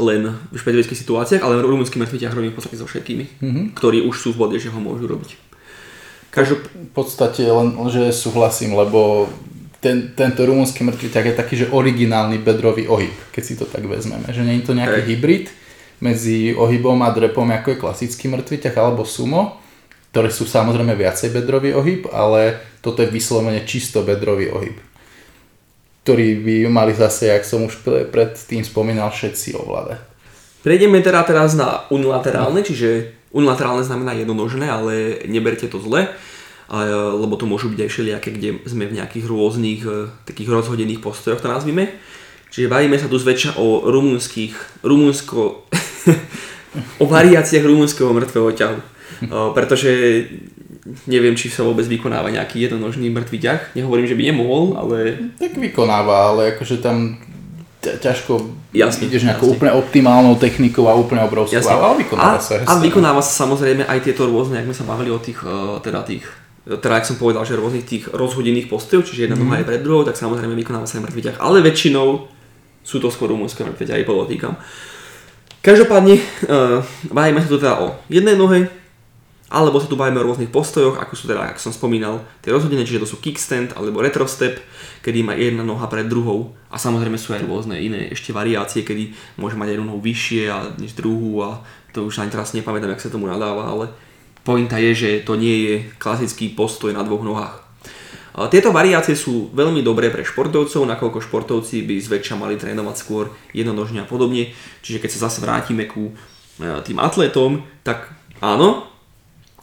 len v špecifických situáciách, ale rumúnsky mŕtvy ťah robím v podstate so všetkými, mm-hmm. ktorí už sú v bode, že ho môžu robiť.
Každop... V podstate len, že súhlasím, lebo ten, tento rumúnsky mŕtvy ťah je taký, že originálny bedrový ohyb, keď si to tak vezmeme. Že nie je to nejaký hey. hybrid medzi ohybom a drepom, ako je klasický mŕtvy ťah alebo sumo, ktoré sú samozrejme viacej bedrový ohyb, ale toto je vyslovene čisto bedrový ohyb ktorý by mali zase, jak som už predtým spomínal, všetci ovládať.
Prejdeme teda teraz na unilaterálne, čiže unilaterálne znamená jednonožné, ale neberte to zle, lebo to môžu byť aj všelijaké, kde sme v nejakých rôznych e, takých rozhodených postojoch, to nazvime. Čiže bavíme sa tu zväčša o rumúnskych, rumúnsko, o variáciách rumúnskeho mŕtvého ťahu. Pretože neviem, či sa vôbec vykonáva nejaký jednonožný mŕtvý ťah. Nehovorím, že by nemohol, ale...
Tak vykonáva, ale akože tam ťažko
jasne,
ideš nejakou jasne. úplne optimálnou technikou a úplne obrovskou, jasne. ale vykonáva
a, sa. A vykonáva sa samozrejme aj tieto rôzne, ak sme sa bavili o tých, e, teda tých teda ak som povedal, že rôznych tých rozhodených postojov, čiže jedna mm. je pred druhou, tak samozrejme vykonáva sa aj mŕtvy ťah, ale väčšinou sú to skôr rumúnske mŕtve ťahy, podotýkam. Každopádne, uh, bavíme sa tu teda o jednej nohe, alebo sa tu bavíme o rôznych postojoch, ako sú teda, ako som spomínal, tie rozhodené, čiže to sú kickstand alebo retrostep, kedy má jedna noha pred druhou a samozrejme sú aj rôzne iné ešte variácie, kedy môže mať jednu nohu vyššie a, než druhú a to už ani teraz nepamätám, jak sa tomu nadáva, ale pointa je, že to nie je klasický postoj na dvoch nohách. Tieto variácie sú veľmi dobré pre športovcov, nakoľko športovci by zväčša mali trénovať skôr jednonožne a podobne. Čiže keď sa zase vrátime ku e, tým atletom, tak áno,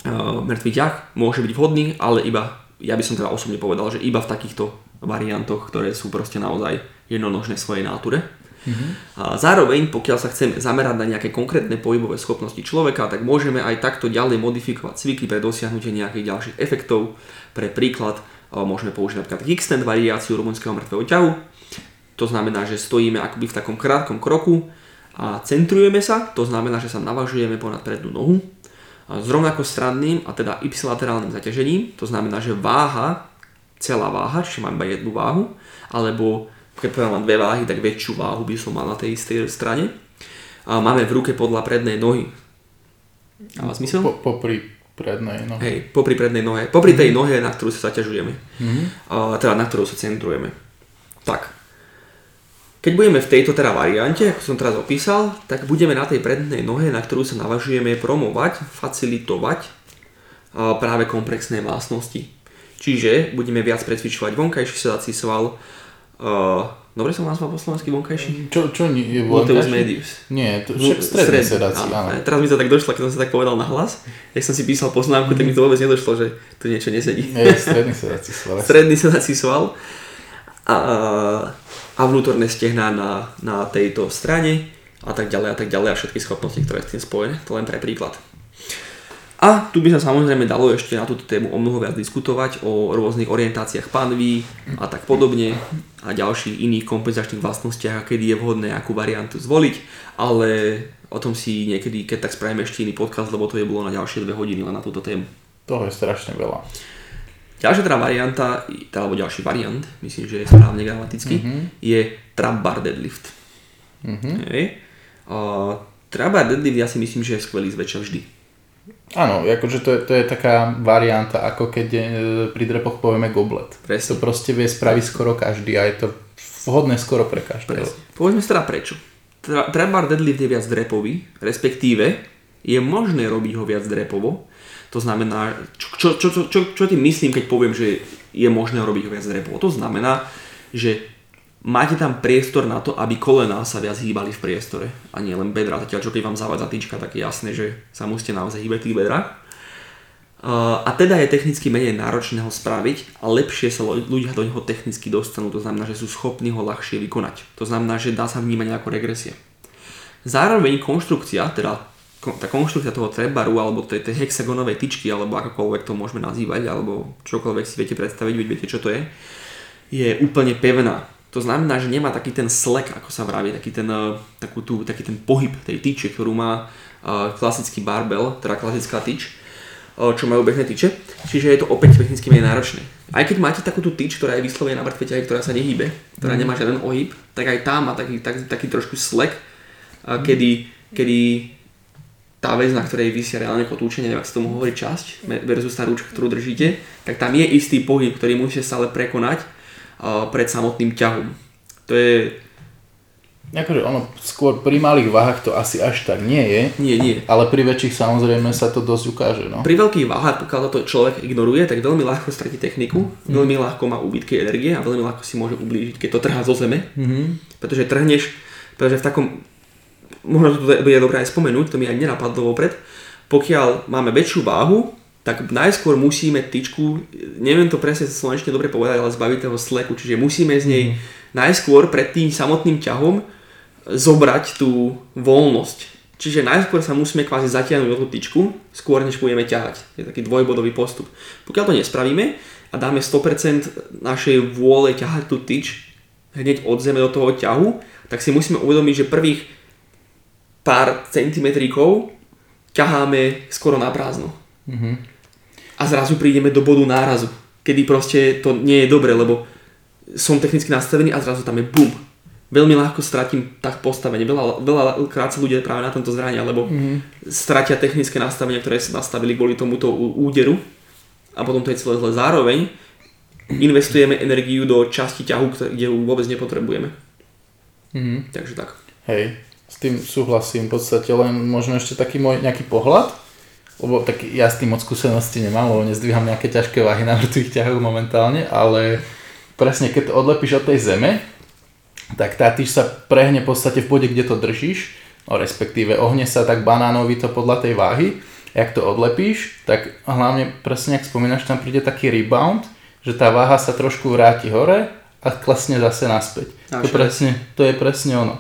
uh, mŕtvý ťah môže byť vhodný, ale iba, ja by som teda osobne povedal, že iba v takýchto variantoch, ktoré sú proste naozaj jednonožné svojej náture. Mm-hmm. A zároveň, pokiaľ sa chceme zamerať na nejaké konkrétne pohybové schopnosti človeka, tak môžeme aj takto ďalej modifikovať cviky pre dosiahnutie nejakých ďalších efektov. Pre príklad môžeme použiť napríklad kickstand variáciu rumunského mŕtvého ťahu. To znamená, že stojíme akoby v takom krátkom kroku a centrujeme sa, to znamená, že sa navažujeme ponad prednú nohu s rovnako stranným a teda y-laterálnym zaťažením, to znamená, že váha, celá váha, čiže mám iba jednu váhu, alebo keď poviem mám dve váhy, tak väčšiu váhu by som mal na tej istej strane. a máme v ruke podľa prednej nohy. Dáva zmysel?
Po, popri prednej nohe.
Hej, popri prednej nohe. Popri tej nohe, na ktorú sa zaťažujeme.
Mhm.
A, teda na ktorú sa centrujeme. Tak. Keď budeme v tejto teda variante, ako som teraz opísal, tak budeme na tej prednej nohe, na ktorú sa navažujeme promovať, facilitovať práve komplexné vlastnosti. Čiže budeme viac precvičovať vonkajší sedací sval, Dobre som nazval po slovensky vonkajší?
Čo, čo nie je
Gluteus
vonkajší?
medius.
Nie, to však stredný sedací,
áno.
áno.
Teraz mi to tak došlo, keď som si tak povedal na hlas. Jak som si písal poznámku, tak mi to vôbec nedošlo, že tu niečo nesedí.
Je stredný sedací sval.
Stredný sedací sval a, a vnútorné stehná na, na tejto strane a tak ďalej a tak ďalej a všetky schopnosti, ktoré s tým spojené. To len pre príklad. A tu by sa samozrejme dalo ešte na túto tému o mnoho viac diskutovať, o rôznych orientáciách panví a tak podobne a ďalších iných kompenzačných vlastnostiach a kedy je vhodné akú variantu zvoliť, ale o tom si niekedy, keď tak spravíme ešte iný podcast, lebo to je bolo na ďalšie dve hodiny len na túto tému.
Toho je strašne veľa.
Ďalšia teda varianta, teda, alebo ďalší variant, myslím, že je správne gramaticky,
Mhm.
je trap bar deadlift.
Mhm.
Hej. A trap bar deadlift ja si myslím, že je skvelý zväčša vždy.
Áno, akože to je, to je taká varianta, ako keď e, pri drepoch povieme goblet.
Presne.
To proste vie spraviť skoro každý a je to vhodné skoro pre každého.
Presne. Povedzme si teda prečo. Tra- Trap bar deadlift je viac drepový, respektíve je možné robiť ho viac drepovo. To znamená, čo, čo, čo, čo, čo tým myslím, keď poviem, že je možné robiť viac drepovo? To znamená, že máte tam priestor na to, aby kolená sa viac hýbali v priestore a nie len bedra. Zatiaľ, čo keď vám zavádza tyčka, tak je jasné, že sa musíte naozaj hýbať tých bedrách. A teda je technicky menej náročné ho spraviť a lepšie sa ľudia do neho technicky dostanú, to znamená, že sú schopní ho ľahšie vykonať. To znamená, že dá sa vnímať ako regresia. Zároveň konštrukcia, teda tá konštrukcia toho trebaru alebo tej, tej hexagonovej tyčky, alebo akokoľvek to môžeme nazývať, alebo čokoľvek si viete predstaviť, veď viete čo to je, je úplne pevná. To znamená, že nemá taký ten slek, ako sa vraví, taký ten, eh, takú tú, taký ten pohyb tej tyče, ktorú má eh, klasický barbel, teda klasická tyč, eh, čo majú bežné tyče. Čiže je to opäť technicky menej náročné. Aj keď máte takú tú tyč, ktorá je vyslovene na mŕtve ťahy, ktorá sa nehýbe, ktorá nemá žiaden ohyb, tak aj tá má taký, tak, taký trošku slek, kedy, kedy tá vec, na ktorej vysia reálne kotúčenie, neviem, ak sa tomu hovorí časť, versus tá ručka, ktorú držíte, tak tam je istý pohyb, ktorý musíte stále prekonať uh, pred samotným ťahom. To je...
Akože ono skôr pri malých váhach to asi až tak nie je,
Nie, nie.
ale pri väčších samozrejme sa to dosť ukáže. No.
Pri veľkých váhach, pokiaľ to človek ignoruje, tak veľmi ľahko stratí techniku, veľmi ľahko má úbytky energie a veľmi ľahko si môže ublížiť, keď to trhá zo zeme.
Mhm.
Pretože trhneš, pretože v takom, možno to bude dobré aj spomenúť, to mi aj nenapadlo vopred, pokiaľ máme väčšiu váhu, tak najskôr musíme tyčku, neviem to presne slovenčne dobre povedať, ale zbaviť toho sleku, čiže musíme z nej najskôr pred tým samotným ťahom zobrať tú voľnosť. Čiže najskôr sa musíme kvázi zatiahnuť do tú tyčku, skôr než budeme ťahať. Je taký dvojbodový postup. Pokiaľ to nespravíme a dáme 100% našej vôle ťahať tú tyč hneď od zeme do toho ťahu, tak si musíme uvedomiť, že prvých pár centimetríkov ťaháme skoro na prázdno.
Mhm.
A zrazu prídeme do bodu nárazu, kedy proste to nie je dobre, lebo som technicky nastavený a zrazu tam je bum. Veľmi ľahko stratím tak postavenie. Veľa, veľa krát sa ľudia práve na tomto zrania, lebo mm-hmm. stratia technické nastavenia, ktoré sa nastavili kvôli tomuto úderu a potom to je celé zle. Zároveň investujeme energiu do časti ťahu, kde ju vôbec nepotrebujeme.
Mhm.
Takže tak.
Hej, s tým súhlasím v podstate, len možno ešte taký môj nejaký pohľad, lebo tak ja s tým moc skúsenosti nemám, lebo nezdvíham nejaké ťažké váhy na mŕtvych ťahoch momentálne, ale presne keď to odlepíš od tej zeme, tak tá tyč sa prehne v podstate v bode, kde to držíš, no respektíve ohne sa tak banánovito podľa tej váhy, jak to odlepíš, tak hlavne presne, ak spomínaš, tam príde taký rebound, že tá váha sa trošku vráti hore a klesne zase naspäť. To, presne, to je presne ono.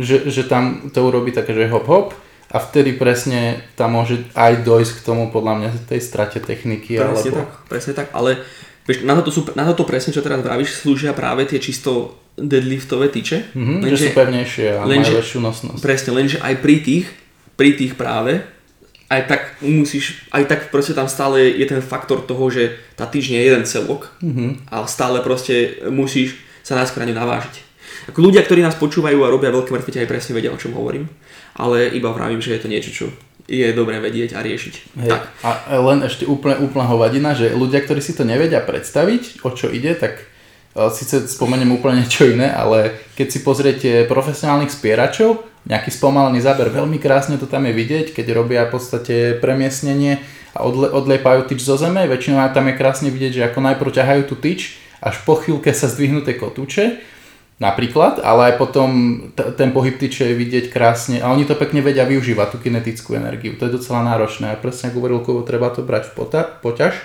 Že, že tam to urobí také, že hop hop a vtedy presne tam môže aj dojsť k tomu podľa mňa tej strate techniky.
Presne
alebo...
tak, presne tak, ale vieš, na, toto sú, na toto presne, čo teraz vravíš, slúžia práve tie čisto deadliftové tyče.
Mhm, že sú pevnejšie a
lenže-
majú väčšiu nosnosť.
Presne, lenže aj pri tých, pri tých práve, aj tak musíš, aj tak proste tam stále je ten faktor toho, že tá nie je jeden celok
Mhm.
a stále proste musíš sa na ňu navážiť. Ako ľudia, ktorí nás počúvajú a robia veľké mŕtve ťahy, presne vedia, o čom hovorím. Ale iba vravím, že je to niečo, čo je dobré vedieť a riešiť.
Hej.
Tak.
A len ešte úplne, úplná hovadina, že ľudia, ktorí si to nevedia predstaviť, o čo ide, tak e, síce spomeniem úplne niečo iné, ale keď si pozriete profesionálnych spieračov, nejaký spomalený záber, veľmi krásne to tam je vidieť, keď robia v podstate premiesnenie a odle, odlepajú tyč zo zeme, väčšinou tam je krásne vidieť, že ako najprv ťahajú tú tyč, až po chvíľke sa zdvihnú tie kotúče napríklad, ale aj potom t- ten pohyb tyče je vidieť krásne a oni to pekne vedia využívať, tú kinetickú energiu. To je docela náročné a presne ako hovoril Kubo, treba to brať v pota- poťaž.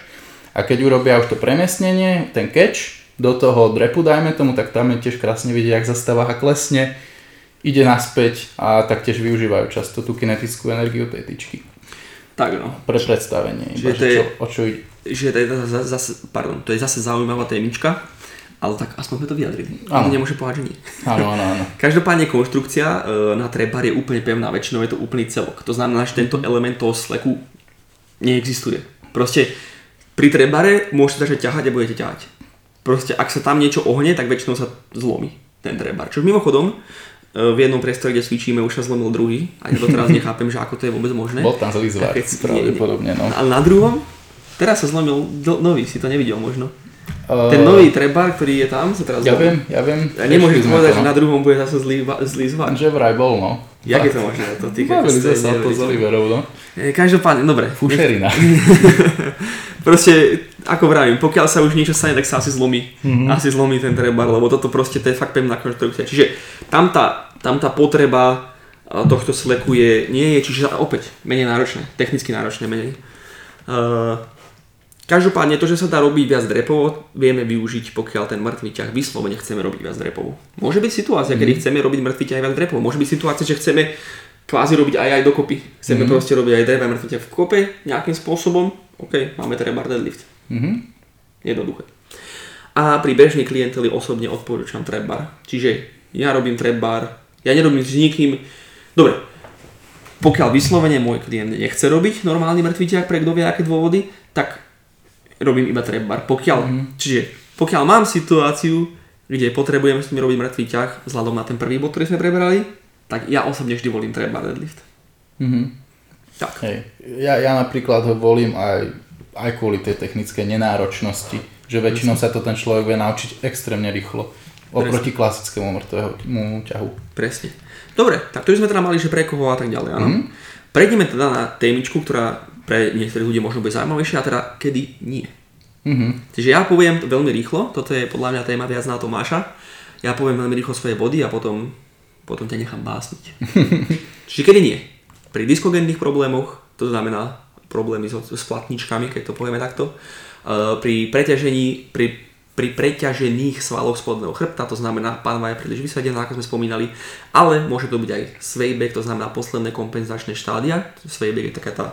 A keď urobia už to premiestnenie, ten catch, do toho drepu dajme tomu, tak tam je tiež krásne vidieť, jak zastáva a klesne, ide naspäť a taktiež využívajú často tú kinetickú energiu tej tyčky.
Tak no.
Pre predstavenie, iba,
Čiže
že
to je-
čo, o čo ide.
Že to je zase, pardon, to je zase zaujímavá témička, ale tak aspoň sme to vyjadrili.
Áno.
Nemôže povedať, že nie.
Áno, áno, áno.
Každopádne konštrukcia e, na trebar je úplne pevná, väčšinou je to úplný celok. To znamená, že tento element toho sleku neexistuje. Proste pri trebare môžete začať ťahať a budete ťahať. Proste ak sa tam niečo ohne, tak väčšinou sa zlomí ten trebar. Čo mimochodom, e, v jednom priestore, kde cvičíme, už sa zlomil druhý a ja doteraz nechápem, že ako to je vôbec možné.
Bol tam zlý zvar, pravdepodobne, no.
Ale na druhom, teraz sa zlomil nový, si to nevidel možno.
Uh,
Ten nový trebar, ktorý je tam, sa teraz
Ja
zlomil.
viem, ja viem.
A nemôžeš
Riešili sme
povedať,
to,
že
no.
na druhom bude zase zlý, zlý zvar.
Že vraj bol, no.
Jak je to možné? To ty,
sme sa to. Oliverou, no.
E, Každopádne, dobre.
Fušerina.
Proste, ako vravím, pokiaľ sa už niečo stane, tak sa asi zlomí.
Mhm.
Mm-hmm. Asi zlomí ten trebar, lebo toto proste, to je fakt pevná konštrukcia. Čiže tam tá, tam tá potreba a, tohto sleku je, nie je, čiže opäť menej náročné, technicky náročné menej. Uh, každopádne to, že sa dá robiť viac drepov, vieme využiť, pokiaľ ten mŕtvý ťah vyslovene chceme robiť viac drepov. Môže byť situácia, kedy chceme robiť mŕtvý ťah viac drepov. Môže byť situácia, že chceme kvázi robiť aj aj dokopy. Chceme mm-hmm. proste robiť aj drep a mŕtvy ťah v kope nejakým spôsobom. OK, máme trebar deadlift.
Mhm.
Jednoduché. A pri bežnej klienteli osobne odporúčam trebar. Čiže ja robím trebar, ja nerobím s nikým. Dobre, pokiaľ vyslovene môj klient nechce robiť normálny mŕtvý ťah pre kto vie aké dôvody, tak robím iba trebar. Pokiaľ, mm-hmm. čiže pokiaľ mám situáciu, kde potrebujem s tým robiť mŕtvý ťah, vzhľadom na ten prvý bod, ktorý sme prebrali, tak ja osobne vždy volím trebar deadlift.
Mhm.
Tak.
Hej. Ja, ja napríklad ho volím aj, aj kvôli tej technickej nenáročnosti, že väčšinou sa to ten človek vie naučiť extrémne rýchlo oproti klasickému mŕtvemu ťahu.
Presne. Dobre, tak to už sme teda mali, že pre koho a tak ďalej, áno.
Mhm.
Mm-hmm. Prejdeme teda na témičku, ktorá pre niektorých ľudí možno bude zaujímavejšia, a teda kedy nie.
Mhm.
Čiže ja poviem to veľmi rýchlo, toto je podľa mňa téma viac na Tomáša. Ja poviem veľmi rýchlo svoje body a potom, potom ťa nechám básniť. Čiže kedy nie? Pri diskogénnych problémoch, to znamená problémy so, s platničkami, keď to povieme takto, uh, pri preťažení, pri, pri preťažených svaloch spodného chrbta, to znamená pánva je príliš vysadená, ako sme spomínali, ale môže to byť aj swayback, to znamená posledné kompenzačné štádia. Swayback je taká tá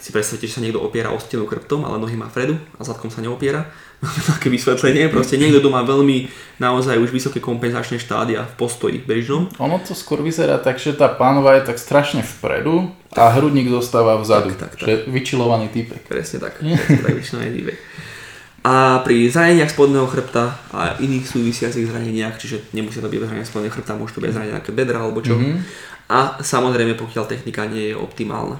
keď si predstavíte, že sa niekto opiera o stenu chrbtom, ale nohy má vpredu a zadkom sa neopiera. Také vysvetlenie, proste niekto, kto má veľmi naozaj už vysoké kompenzačné štádia v postoji bežnom.
Ono to skôr vyzerá tak, že tá pánva je tak strašne vpredu a hrudník zostáva vzadu.
Tak, tak, tak.
Že vyčilovaný typek.
Presne tak, presne tak vývek. A pri zraneniach spodného chrbta a iných súvisiacich zraneniach, čiže nemusia to byť zranenia spodného chrbta, môžu to byť zranenia nejaké bedra alebo čo. Mm-hmm. A samozrejme, pokiaľ technika nie je optimálna.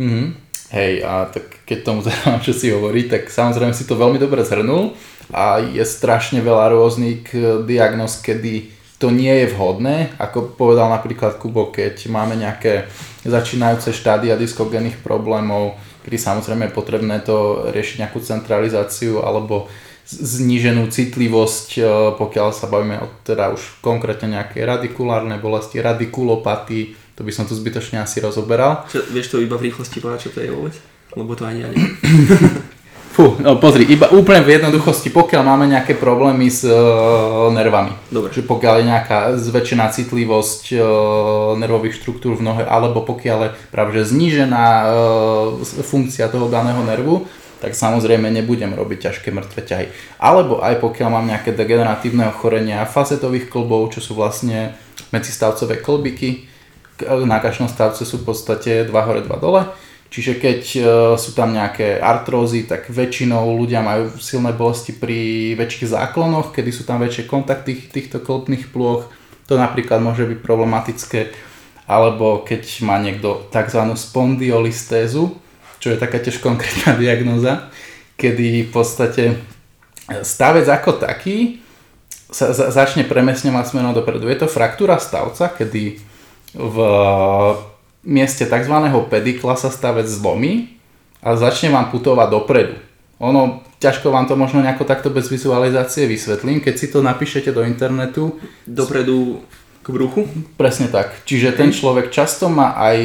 Mhm. Hej, a tak keď tomu zaujímavé, čo si hovorí, tak samozrejme si to veľmi dobre zhrnul a je strašne veľa rôznych eh, diagnóz, kedy to nie je vhodné, ako povedal napríklad Kubo, keď máme nejaké začínajúce štádia diskogénnych problémov, kedy samozrejme je potrebné to riešiť nejakú centralizáciu alebo zníženú citlivosť, eh, pokiaľ sa bavíme o teda už konkrétne nejakej radikulárnej bolesti, radikulopatii, to by som tu zbytočne asi rozoberal.
Čo, vieš to iba v rýchlosti povedať, čo to je vôbec? Lebo to ani ja neviem.
Fú, no pozri, iba úplne v jednoduchosti, pokiaľ máme nejaké problémy s uh, nervami.
Dobre.
Že pokiaľ je nejaká zväčšená citlivosť uh, nervových štruktúr v nohe, alebo pokiaľ je práve že znížená uh, funkcia toho daného nervu, tak samozrejme nebudem robiť ťažké mŕtve ťahy. Alebo aj pokiaľ mám nejaké degeneratívne ochorenia facetových klbov, čo sú vlastne medzistavcové klbiky, na každom stavce sú v podstate 2 hore, 2 dole. Čiže keď e, sú tam nejaké artrózy, tak väčšinou ľudia majú silné bolesti pri väčších záklonoch, kedy sú tam väčšie kontakty týchto klopných plôch To napríklad môže byť problematické, alebo keď má niekto tzv. spondiolistézu, čo je taká tiež konkrétna diagnoza, kedy v podstate stavec ako taký sa, za, začne premiesňovať smerom dopredu. Je to fraktúra stavca, kedy v mieste tzv. pedikla sa stavec zlomí a začne vám putovať dopredu. Ono, ťažko vám to možno nejako takto bez vizualizácie vysvetlím, keď si to napíšete do internetu.
Dopredu k bruchu?
Presne tak. Čiže ten človek často má aj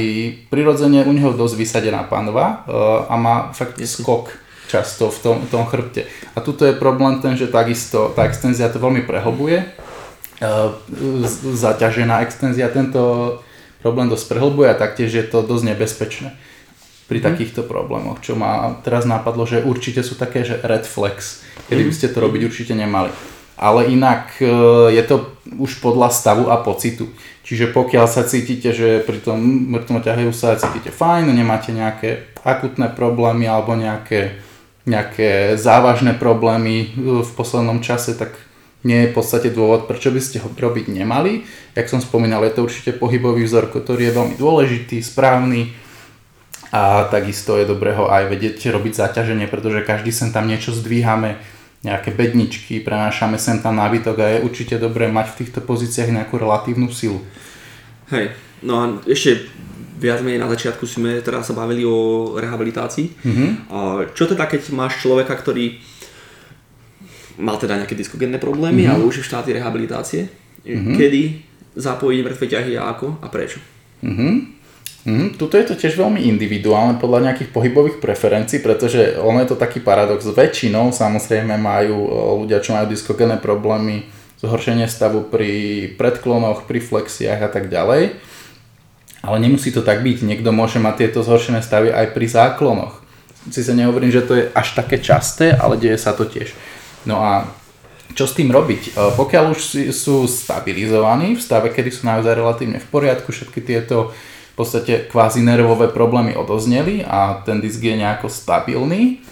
prirodzene u neho dosť vysadená panva uh, a má fakt skok často v tom, tom chrbte. A tuto je problém ten, že takisto tá extenzia to veľmi prehlbuje. Uh, zaťažená extenzia tento problém dosť prehlbuje a taktiež je to dosť nebezpečné pri mm. takýchto problémoch, čo ma teraz napadlo, že určite sú také, že red flex, kedy by ste to robiť určite nemali ale inak e, je to už podľa stavu a pocitu. Čiže pokiaľ sa cítite, že pri tom mŕtvom ťahajú sa cítite fajn, nemáte nejaké akutné problémy alebo nejaké, nejaké závažné problémy e, v poslednom čase, tak nie je v podstate dôvod, prečo by ste ho robiť nemali. Jak som spomínal, je to určite pohybový vzor, ktorý je veľmi dôležitý, správny a takisto je dobré ho aj vedieť robiť zaťaženie, pretože každý sem tam niečo zdvíhame, nejaké bedničky, prenášame sem tam nábytok a je určite dobré mať v týchto pozíciách nejakú relatívnu silu.
Hej, no a ešte viac menej na začiatku sme teraz sa bavili o rehabilitácii. Mm-hmm. A čo teda, keď máš človeka, ktorý mal teda nejaké diskogénne problémy, mm-hmm. ale už je v štáty rehabilitácie, mm-hmm. kedy zapojiť mŕtve ťahy a ako a prečo?
Mm-hmm. Mm, tuto je to tiež veľmi individuálne podľa nejakých pohybových preferencií, pretože ono je to taký paradox. Väčšinou samozrejme majú e, ľudia, čo majú diskogénne problémy, zhoršenie stavu pri predklonoch, pri flexiách a tak ďalej. Ale nemusí to tak byť. Niekto môže mať tieto zhoršené stavy aj pri záklonoch. Si sa nehovorím, že to je až také časté, ale deje sa to tiež. No a čo s tým robiť? E, pokiaľ už sú stabilizovaní v stave, kedy sú naozaj relatívne v poriadku, všetky tieto v podstate kvázi nervové problémy odozneli a ten disk je nejako stabilný,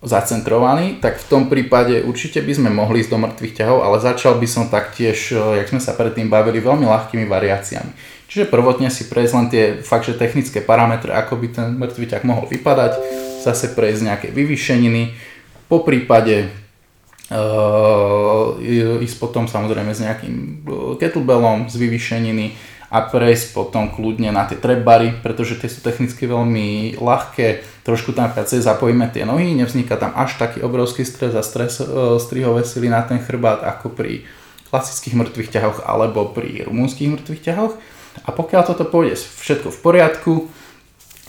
zacentrovaný, tak v tom prípade určite by sme mohli ísť do mŕtvych ťahov, ale začal by som taktiež, eh, jak sme sa predtým bavili, veľmi ľahkými variáciami. Čiže prvotne si prejsť len tie fakt, že technické parametre, ako by ten mŕtvý ťah mohol vypadať, zase prejsť nejaké vyvýšeniny, po prípade ísť potom samozrejme s nejakým eh, kettlebellom z vyvýšeniny, a prejsť potom kľudne na tie trebary, pretože tie sú technicky veľmi ľahké, trošku tam viacej zapojíme tie nohy, nevzniká tam až taký obrovský stres a stres, e, strihové sily na ten chrbát ako pri klasických mŕtvych ťahoch alebo pri rumúnskych mŕtvych ťahoch. A pokiaľ toto pôjde všetko v poriadku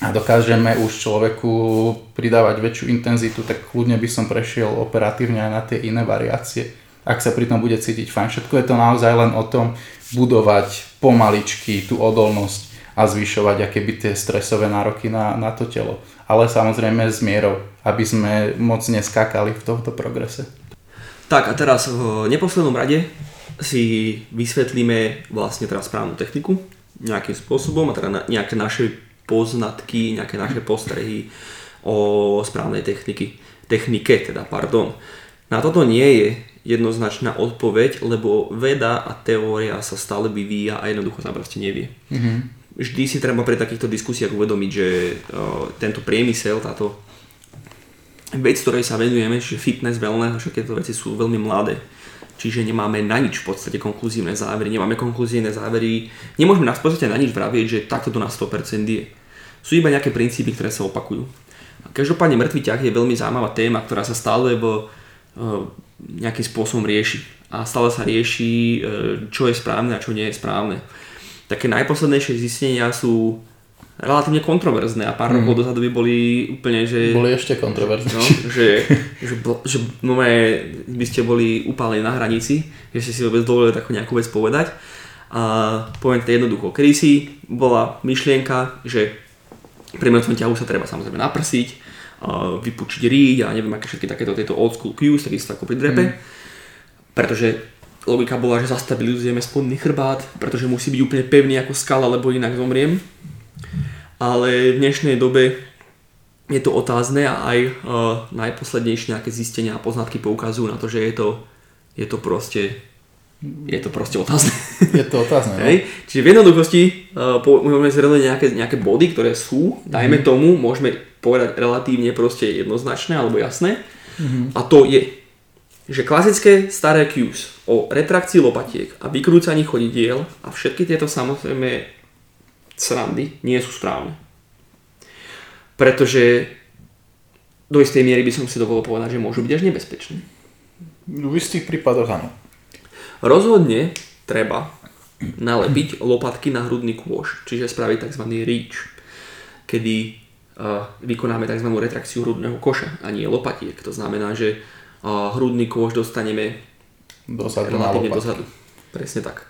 a dokážeme už človeku pridávať väčšiu intenzitu, tak kľudne by som prešiel operatívne aj na tie iné variácie ak sa pri tom bude cítiť fajn. Všetko je to naozaj len o tom budovať pomaličky tú odolnosť a zvyšovať aké by tie stresové nároky na, na to telo. Ale samozrejme s mierou, aby sme moc neskákali v tomto progrese.
Tak a teraz v neposlednom rade si vysvetlíme vlastne teraz správnu techniku nejakým spôsobom a teda nejaké naše poznatky, nejaké naše postrehy o správnej techniky, technike teda, pardon. Na toto nie je jednoznačná odpoveď, lebo veda a teória sa stále vyvíja a jednoducho sa proste nevie. Mm-hmm. Vždy si treba pri takýchto diskusiách uvedomiť, že uh, tento priemysel, táto vec, ktorej sa venujeme, že fitness, wellness, všetky tieto veci sú veľmi mladé. Čiže nemáme na nič v podstate konkluzívne závery, nemáme konkluzívne závery, nemôžeme nás v podstate na nič vravieť, že takto to na 100% je. Sú iba nejaké princípy, ktoré sa opakujú. Každopádne mŕtvý ťah je veľmi zaujímavá téma, ktorá sa stále v nejakým spôsobom rieši. A stále sa rieši, e, čo je správne a čo nie je správne. Také najposlednejšie zistenia sú relatívne kontroverzné a pár mm. rokov dozadu by boli úplne, že...
Boli ešte kontroverzné.
No, že, že, že no, by ste boli upálení na hranici, že ste si vôbec dovolili takú nejakú vec povedať. A poviem to jednoducho. Kedysi bola myšlienka, že pri mŕtvom ťahu sa treba samozrejme naprsiť, vypučiť ríď a neviem aké všetky takéto tieto old school cues, takisto ako pri drepe. Mm. Pretože logika bola, že zastabilizujeme spodný chrbát, pretože musí byť úplne pevný ako skala, lebo inak zomriem. Ale v dnešnej dobe je to otázne a aj uh, najposlednejšie nejaké zistenia a poznatky poukazujú na to, že je to, je to proste je to proste otázne.
Je to otázne, no.
Hej? Čiže v jednoduchosti uh, po, môžeme zhrnúť nejaké, nejaké body, ktoré sú, dajme mm-hmm. tomu, môžeme povedať relatívne proste jednoznačné alebo jasné. Mm-hmm. A to je, že klasické staré cues o retrakcii lopatiek a vykrúcaní chodidiel a všetky tieto samozrejme srandy nie sú správne. Pretože do istej miery by som si dovolil povedať, že môžu byť až nebezpečné.
V istých prípadoch áno.
Rozhodne treba nalepiť lopatky na hrudný kôž, čiže spraviť tzv. reach, kedy uh, vykonáme tzv. retrakciu hrudného koša a nie lopatiek. To znamená, že uh, hrudný kôž dostaneme
Dozadu
relatívne dozadu. Presne tak.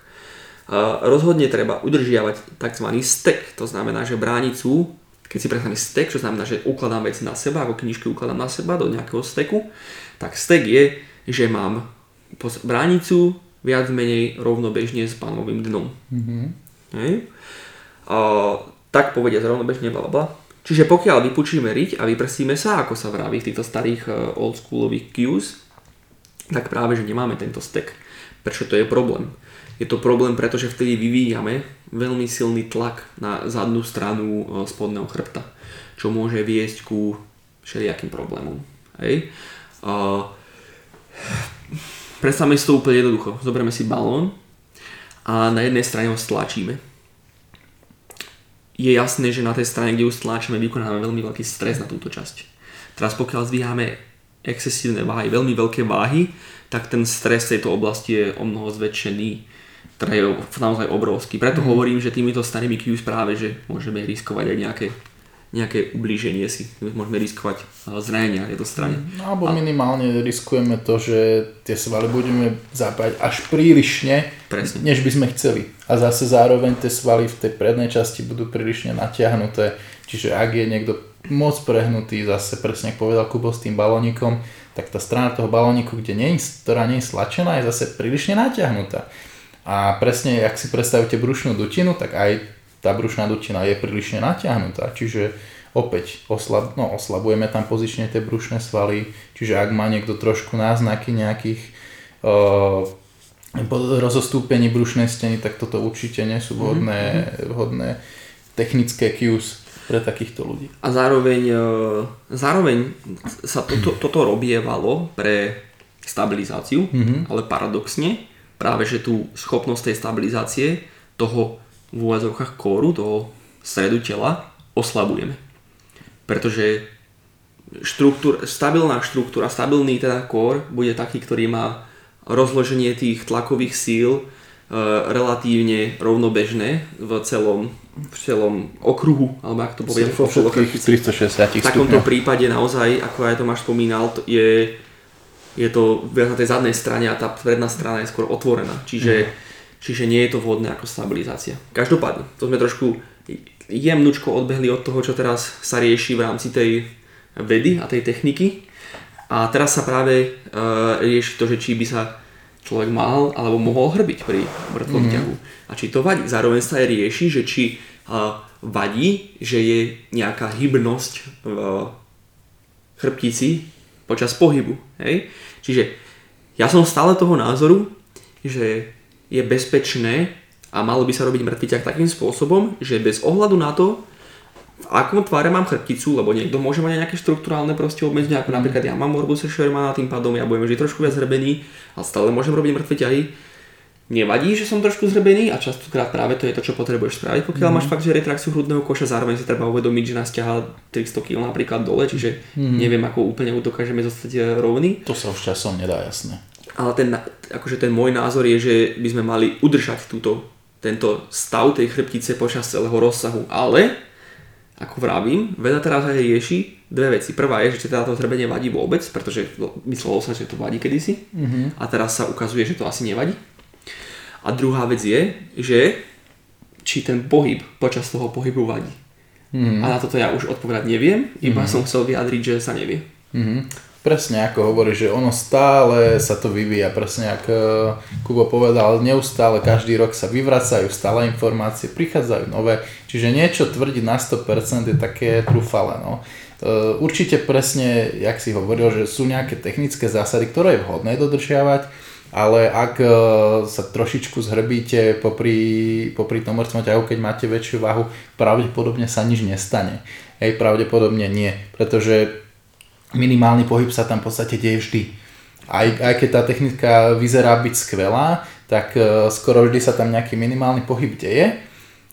Rozhodne treba udržiavať tzv. stek, to znamená, že bránicu, keď si predstavíme stek, čo znamená, že ukladám veci na seba, ako knižky ukladám na seba do nejakého steku, tak stek je, že mám bránicu, viac menej rovnobežne s pánovým dnom. Mm-hmm. Hej? A, tak povedia rovnobežne, bla, bla, Čiže pokiaľ vypučíme riť a vyprsíme sa, ako sa vraví v týchto starých uh, oldschoolových cues, tak práve, že nemáme tento stek. Prečo to je problém? Je to problém, pretože vtedy vyvíjame veľmi silný tlak na zadnú stranu uh, spodného chrbta, čo môže viesť ku všelijakým problémom. Hej? Uh, Predstavme si to úplne jednoducho. Zoberieme si balón a na jednej strane ho stlačíme. Je jasné, že na tej strane, kde ho stlačíme, vykonáme veľmi veľký stres na túto časť. Teraz pokiaľ zvíhame excesívne váhy, veľmi veľké váhy, tak ten stres tejto oblasti je o mnoho zväčšený. Teda je naozaj obrovský. Preto mm. hovorím, že týmito starými cues práve, že môžeme riskovať aj nejaké nejaké ublíženie si. Môžeme riskovať zranenia na tejto strane.
No, alebo minimálne riskujeme to, že tie svaly budeme zapájať až prílišne,
Presne.
než by sme chceli. A zase zároveň tie svaly v tej prednej časti budú prílišne natiahnuté. Čiže ak je niekto moc prehnutý, zase presne ako povedal Kubo s tým balónikom, tak tá strana toho balóniku, kde nie, ktorá nie je stlačená, je zase prílišne natiahnutá. A presne, ak si predstavíte brušnú dutinu, tak aj tá brušná dutina je prílišne natiahnutá, čiže opäť oslab, no, oslabujeme tam pozične tie brušné svaly, čiže ak má niekto trošku náznaky nejakých uh, rozostúpení brušnej steny, tak toto určite nie sú vhodné, mm-hmm. vhodné technické cues pre takýchto ľudí.
A zároveň, zároveň sa toto, toto robievalo pre stabilizáciu, mm-hmm. ale paradoxne práve že tú schopnosť tej stabilizácie toho v úvazovkách kóru, toho stredu tela, oslabujeme. Pretože štruktúr, stabilná štruktúra, stabilný teda kór bude taký, ktorý má rozloženie tých tlakových síl e, relatívne rovnobežné v celom, v celom okruhu, alebo ak to poviem,
všetkých 360
V takomto prípade naozaj, ako aj Tomáš spomínal, je, je to viac na tej zadnej strane a tá predná strana je skôr otvorená. Čiže mm Čiže nie je to vhodné ako stabilizácia. Každopádne, to sme trošku jemnučko odbehli od toho, čo teraz sa rieši v rámci tej vedy a tej techniky. A teraz sa práve uh, rieši to, že či by sa človek mal alebo mohol hrbiť pri mŕtvom mm. ťahu. A či to vadí. Zároveň sa aj rieši, že či uh, vadí, že je nejaká hybnosť v uh, chrbtici počas pohybu. Hej? Čiže ja som stále toho názoru, že je bezpečné a malo by sa robiť mŕtviťak takým spôsobom, že bez ohľadu na to, v akom tvare mám chrbticu, lebo niekto môže mať nejaké štruktúrálne proste obmedzenia, ako napríklad ja mám morbuse Shermana, tým pádom ja budem vždy trošku viac zrebený, ale stále môžem robiť mŕtviťahy. Nevadí, že som trošku zrebený a častokrát práve to je to, čo potrebuješ spraviť. Pokiaľ mm. máš fakt, že retrakciu hrudného koša, zároveň si treba uvedomiť, že nás ťahá 300 kg napríklad dole, čiže mm. neviem, ako úplne dokážeme zostať eh, rovný.
To sa už časom nedá, jasné
ale ten, akože ten môj názor je, že by sme mali udržať túto, tento stav tej chrbtice počas celého rozsahu, ale ako vravím, veda teraz aj rieši dve veci. Prvá je, že teda to zrebenie vadí vôbec, pretože myslelo sa, že to vadí kedysi mm-hmm. a teraz sa ukazuje, že to asi nevadí. A druhá vec je, že či ten pohyb počas toho pohybu vadí. Mm-hmm. A na toto ja už odpovedať neviem, iba mm-hmm. som chcel vyjadriť, že sa nevie.
Mm-hmm. Presne ako hovorí, že ono stále sa to vyvíja, presne ako e, Kubo povedal, neustále každý rok sa vyvracajú stále informácie, prichádzajú nové, čiže niečo tvrdiť na 100% je také trúfale. No. E, určite presne, jak si hovoril, že sú nejaké technické zásady, ktoré je vhodné dodržiavať, ale ak e, sa trošičku zhrbíte popri, popri tom mŕtvom ťahu, keď máte väčšiu váhu, pravdepodobne sa nič nestane. Hej, pravdepodobne nie, pretože minimálny pohyb sa tam v podstate deje vždy. Aj, aj keď tá technika vyzerá byť skvelá, tak e, skoro vždy sa tam nejaký minimálny pohyb deje.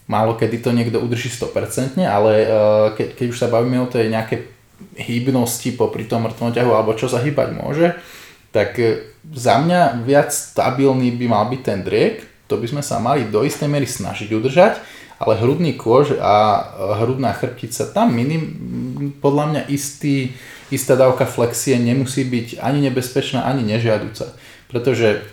Málo kedy to niekto udrží 100%, ale e, keď, keď už sa bavíme o tej nejakej hybnosti popri tom mŕtvom ťahu alebo čo sa hýbať môže, tak za mňa viac stabilný by mal byť ten driek, to by sme sa mali do istej miery snažiť udržať, ale hrudný kôž a hrudná chrbtica, tam minim, podľa mňa istý, istá dávka flexie nemusí byť ani nebezpečná, ani nežiaduca. Pretože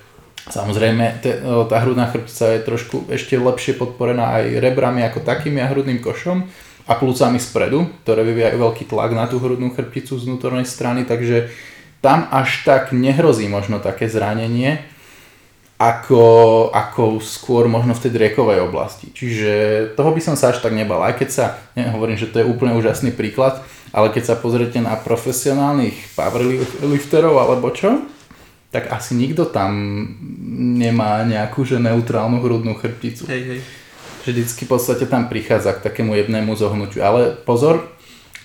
samozrejme tá hrudná chrbtica je trošku ešte lepšie podporená aj rebrami ako takými a hrudným košom a plúcami spredu, ktoré vyvíjajú veľký tlak na tú hrudnú chrbticu z vnútornej strany, takže tam až tak nehrozí možno také zranenie, ako, ako skôr možno v tej driekovej oblasti. Čiže toho by som sa až tak nebal. Aj keď sa, nehovorím, že to je úplne úžasný príklad, ale keď sa pozriete na profesionálnych powerlifterov alebo čo, tak asi nikto tam nemá nejakú že neutrálnu hrudnú chrbticu.
Hej, hej.
Vždycky v podstate tam prichádza k takému jednému zohnutiu. Ale pozor,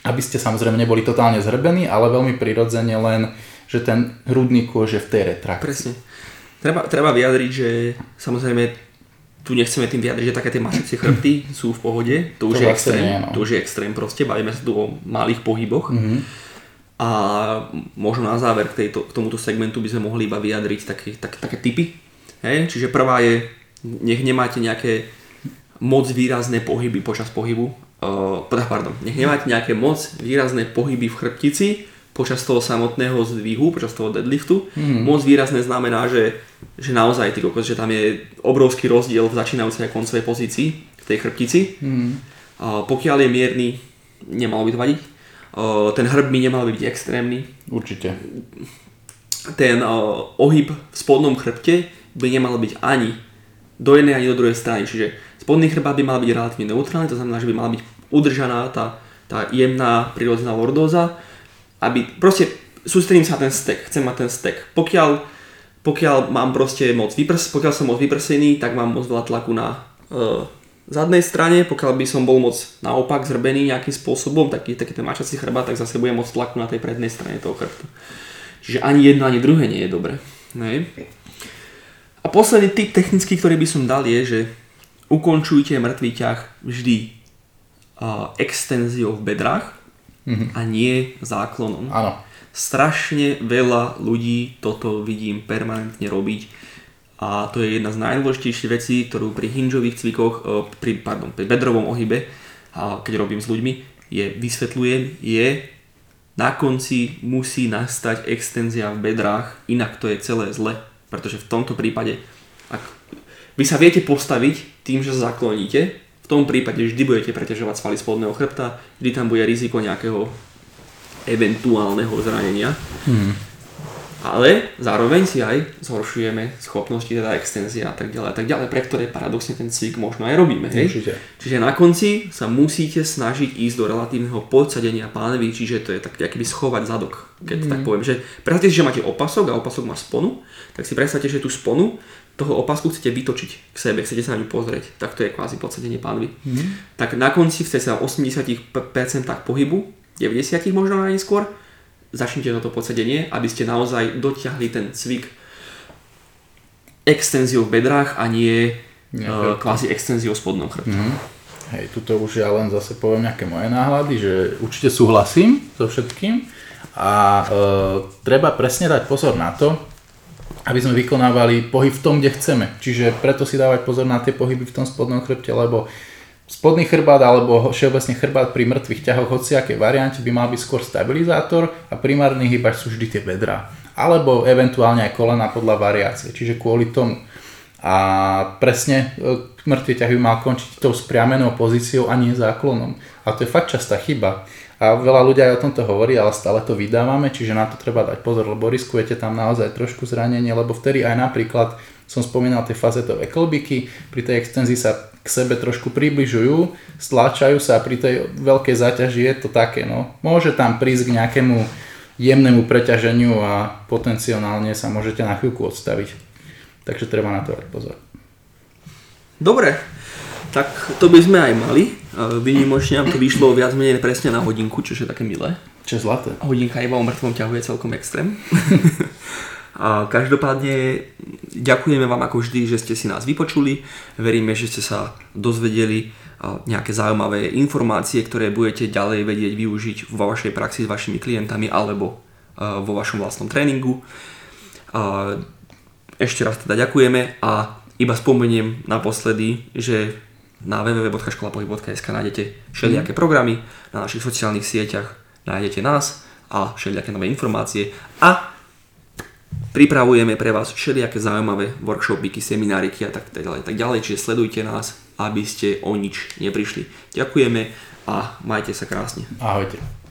aby ste samozrejme neboli totálne zhrbení, ale veľmi prirodzene len, že ten hrudný kôž je v tej retrakcii.
Presne. Treba, treba vyjadriť, že samozrejme tu nechceme tým vyjadriť, že také tie mašacie chrbty sú v pohode, to už, to je, extrém, nie, no. to už je extrém proste, bavíme sa tu o malých pohyboch. Mm-hmm. A možno na záver k, tejto, k tomuto segmentu by sme mohli iba vyjadriť také, také, také typy. Hej? Čiže prvá je, nech nemáte nejaké moc výrazné pohyby počas pohybu. Pardon, nech nemáte nejaké moc výrazné pohyby v chrbtici, počas toho samotného zdvihu, počas toho deadliftu. Mm. Moc výrazné znamená, že, že naozaj ty kokos, že tam je obrovský rozdiel v začínajúcej a koncovej pozícii v tej chrbtici. Mm. Pokiaľ je mierny, nemalo by to vadiť. Ten hrb by nemal byť extrémny.
Určite.
Ten ohyb v spodnom chrbte by nemal byť ani do jednej ani do druhej strany. Čiže spodný chrbát by mal byť relatívne neutrálny, to znamená, že by mala byť udržaná tá, tá jemná prírodzená lordóza aby proste sústredím sa na ten stek, chcem mať ten stek. Pokiaľ, pokiaľ mám proste moc vyprs, pokiaľ som moc vyprsený, tak mám moc veľa tlaku na uh, zadnej strane, pokiaľ by som bol moc naopak zrbený nejakým spôsobom, taký, taký ten mačací chrbát, tak zase budem moc tlaku na tej prednej strane toho chrbtu. Čiže ani jedno, ani druhé nie je dobre. Nej? A posledný tip technický, ktorý by som dal je, že ukončujte mŕtvý ťah vždy extenziou v bedrách, mm-hmm. a nie záklonom.
Áno.
Strašne veľa ľudí toto vidím permanentne robiť a to je jedna z najdôležitejších vecí, ktorú pri hinžových cvikoch, e, pri, pardon, pri bedrovom ohybe, a keď robím s ľuďmi, je, vysvetľujem, je na konci musí nastať extenzia v bedrách, inak to je celé zle, pretože v tomto prípade, ak vy sa viete postaviť tým, že zakloníte, v tom prípade vždy budete preťažovať svaly spodného chrbta, vždy tam bude riziko nejakého eventuálneho zranenia. Hmm. Ale zároveň si aj zhoršujeme schopnosti, teda extenzia a tak ďalej a tak ďalej, pre ktoré paradoxne ten cvik možno aj robíme. Hej? Čiže na konci sa musíte snažiť ísť do relatívneho podsadenia pánvy, čiže to je tak akýby schovať zadok, keď hmm. tak poviem. Že predstavte si, že máte opasok a opasok má sponu, tak si predstavte, že tú sponu toho opasku chcete vytočiť k sebe, chcete sa na ňu pozrieť, tak to je kvázi podsadenie pánvy. Mm. Tak na konci chcete sa 80% pohybu, 90% možno najskôr, začnite toto podsadenie, aby ste naozaj dotiahli ten cvik extenziou v bedrách a nie uh, kvázi extenziou v spodnom chrbte. Mm.
Hej, tuto už ja len zase poviem nejaké moje náhľady, že určite súhlasím so všetkým a uh, treba presne dať pozor na to, aby sme vykonávali pohyb v tom, kde chceme. Čiže preto si dávať pozor na tie pohyby v tom spodnom chrbte, lebo spodný chrbát alebo všeobecne chrbát pri mŕtvych ťahoch hociaké variante by mal byť skôr stabilizátor a primárny hýbač sú vždy tie bedrá. Alebo eventuálne aj kolena podľa variácie. Čiže kvôli tomu. A presne e, mŕtvy ťah by mal končiť tou spriamenou pozíciou a nie záklonom. A to je fakt častá chyba. A veľa ľudia aj o tomto hovorí, ale stále to vydávame, čiže na to treba dať pozor, lebo riskujete tam naozaj trošku zranenie, lebo vtedy aj napríklad som spomínal tie fazetové klbiky, pri tej extenzii sa k sebe trošku približujú, stláčajú sa a pri tej veľkej záťaži je to také, no. Môže tam prísť k nejakému jemnému preťaženiu a potenciálne sa môžete na chvíľku odstaviť. Takže treba na to dať pozor.
Dobre, tak to by sme aj mali. E, Vynimočne nám to vyšlo viac menej presne na hodinku, čo je také milé.
Čo je zlaté.
Hodinka iba o mŕtvom ťahu je celkom extrém. A každopádne ďakujeme vám ako vždy, že ste si nás vypočuli. Veríme, že ste sa dozvedeli a, nejaké zaujímavé informácie, ktoré budete ďalej vedieť využiť vo vašej praxi s vašimi klientami alebo a, vo vašom vlastnom tréningu. A, ešte raz teda ďakujeme a iba spomeniem naposledy, že na www.školapohyb.sk nájdete všelijaké programy, na našich sociálnych sieťach nájdete nás a všelijaké nové informácie a pripravujeme pre vás všelijaké zaujímavé workshopy, semináriky a tak ďalej, tak ďalej, čiže sledujte nás, aby ste o nič neprišli. Ďakujeme a majte sa krásne.
Ahojte.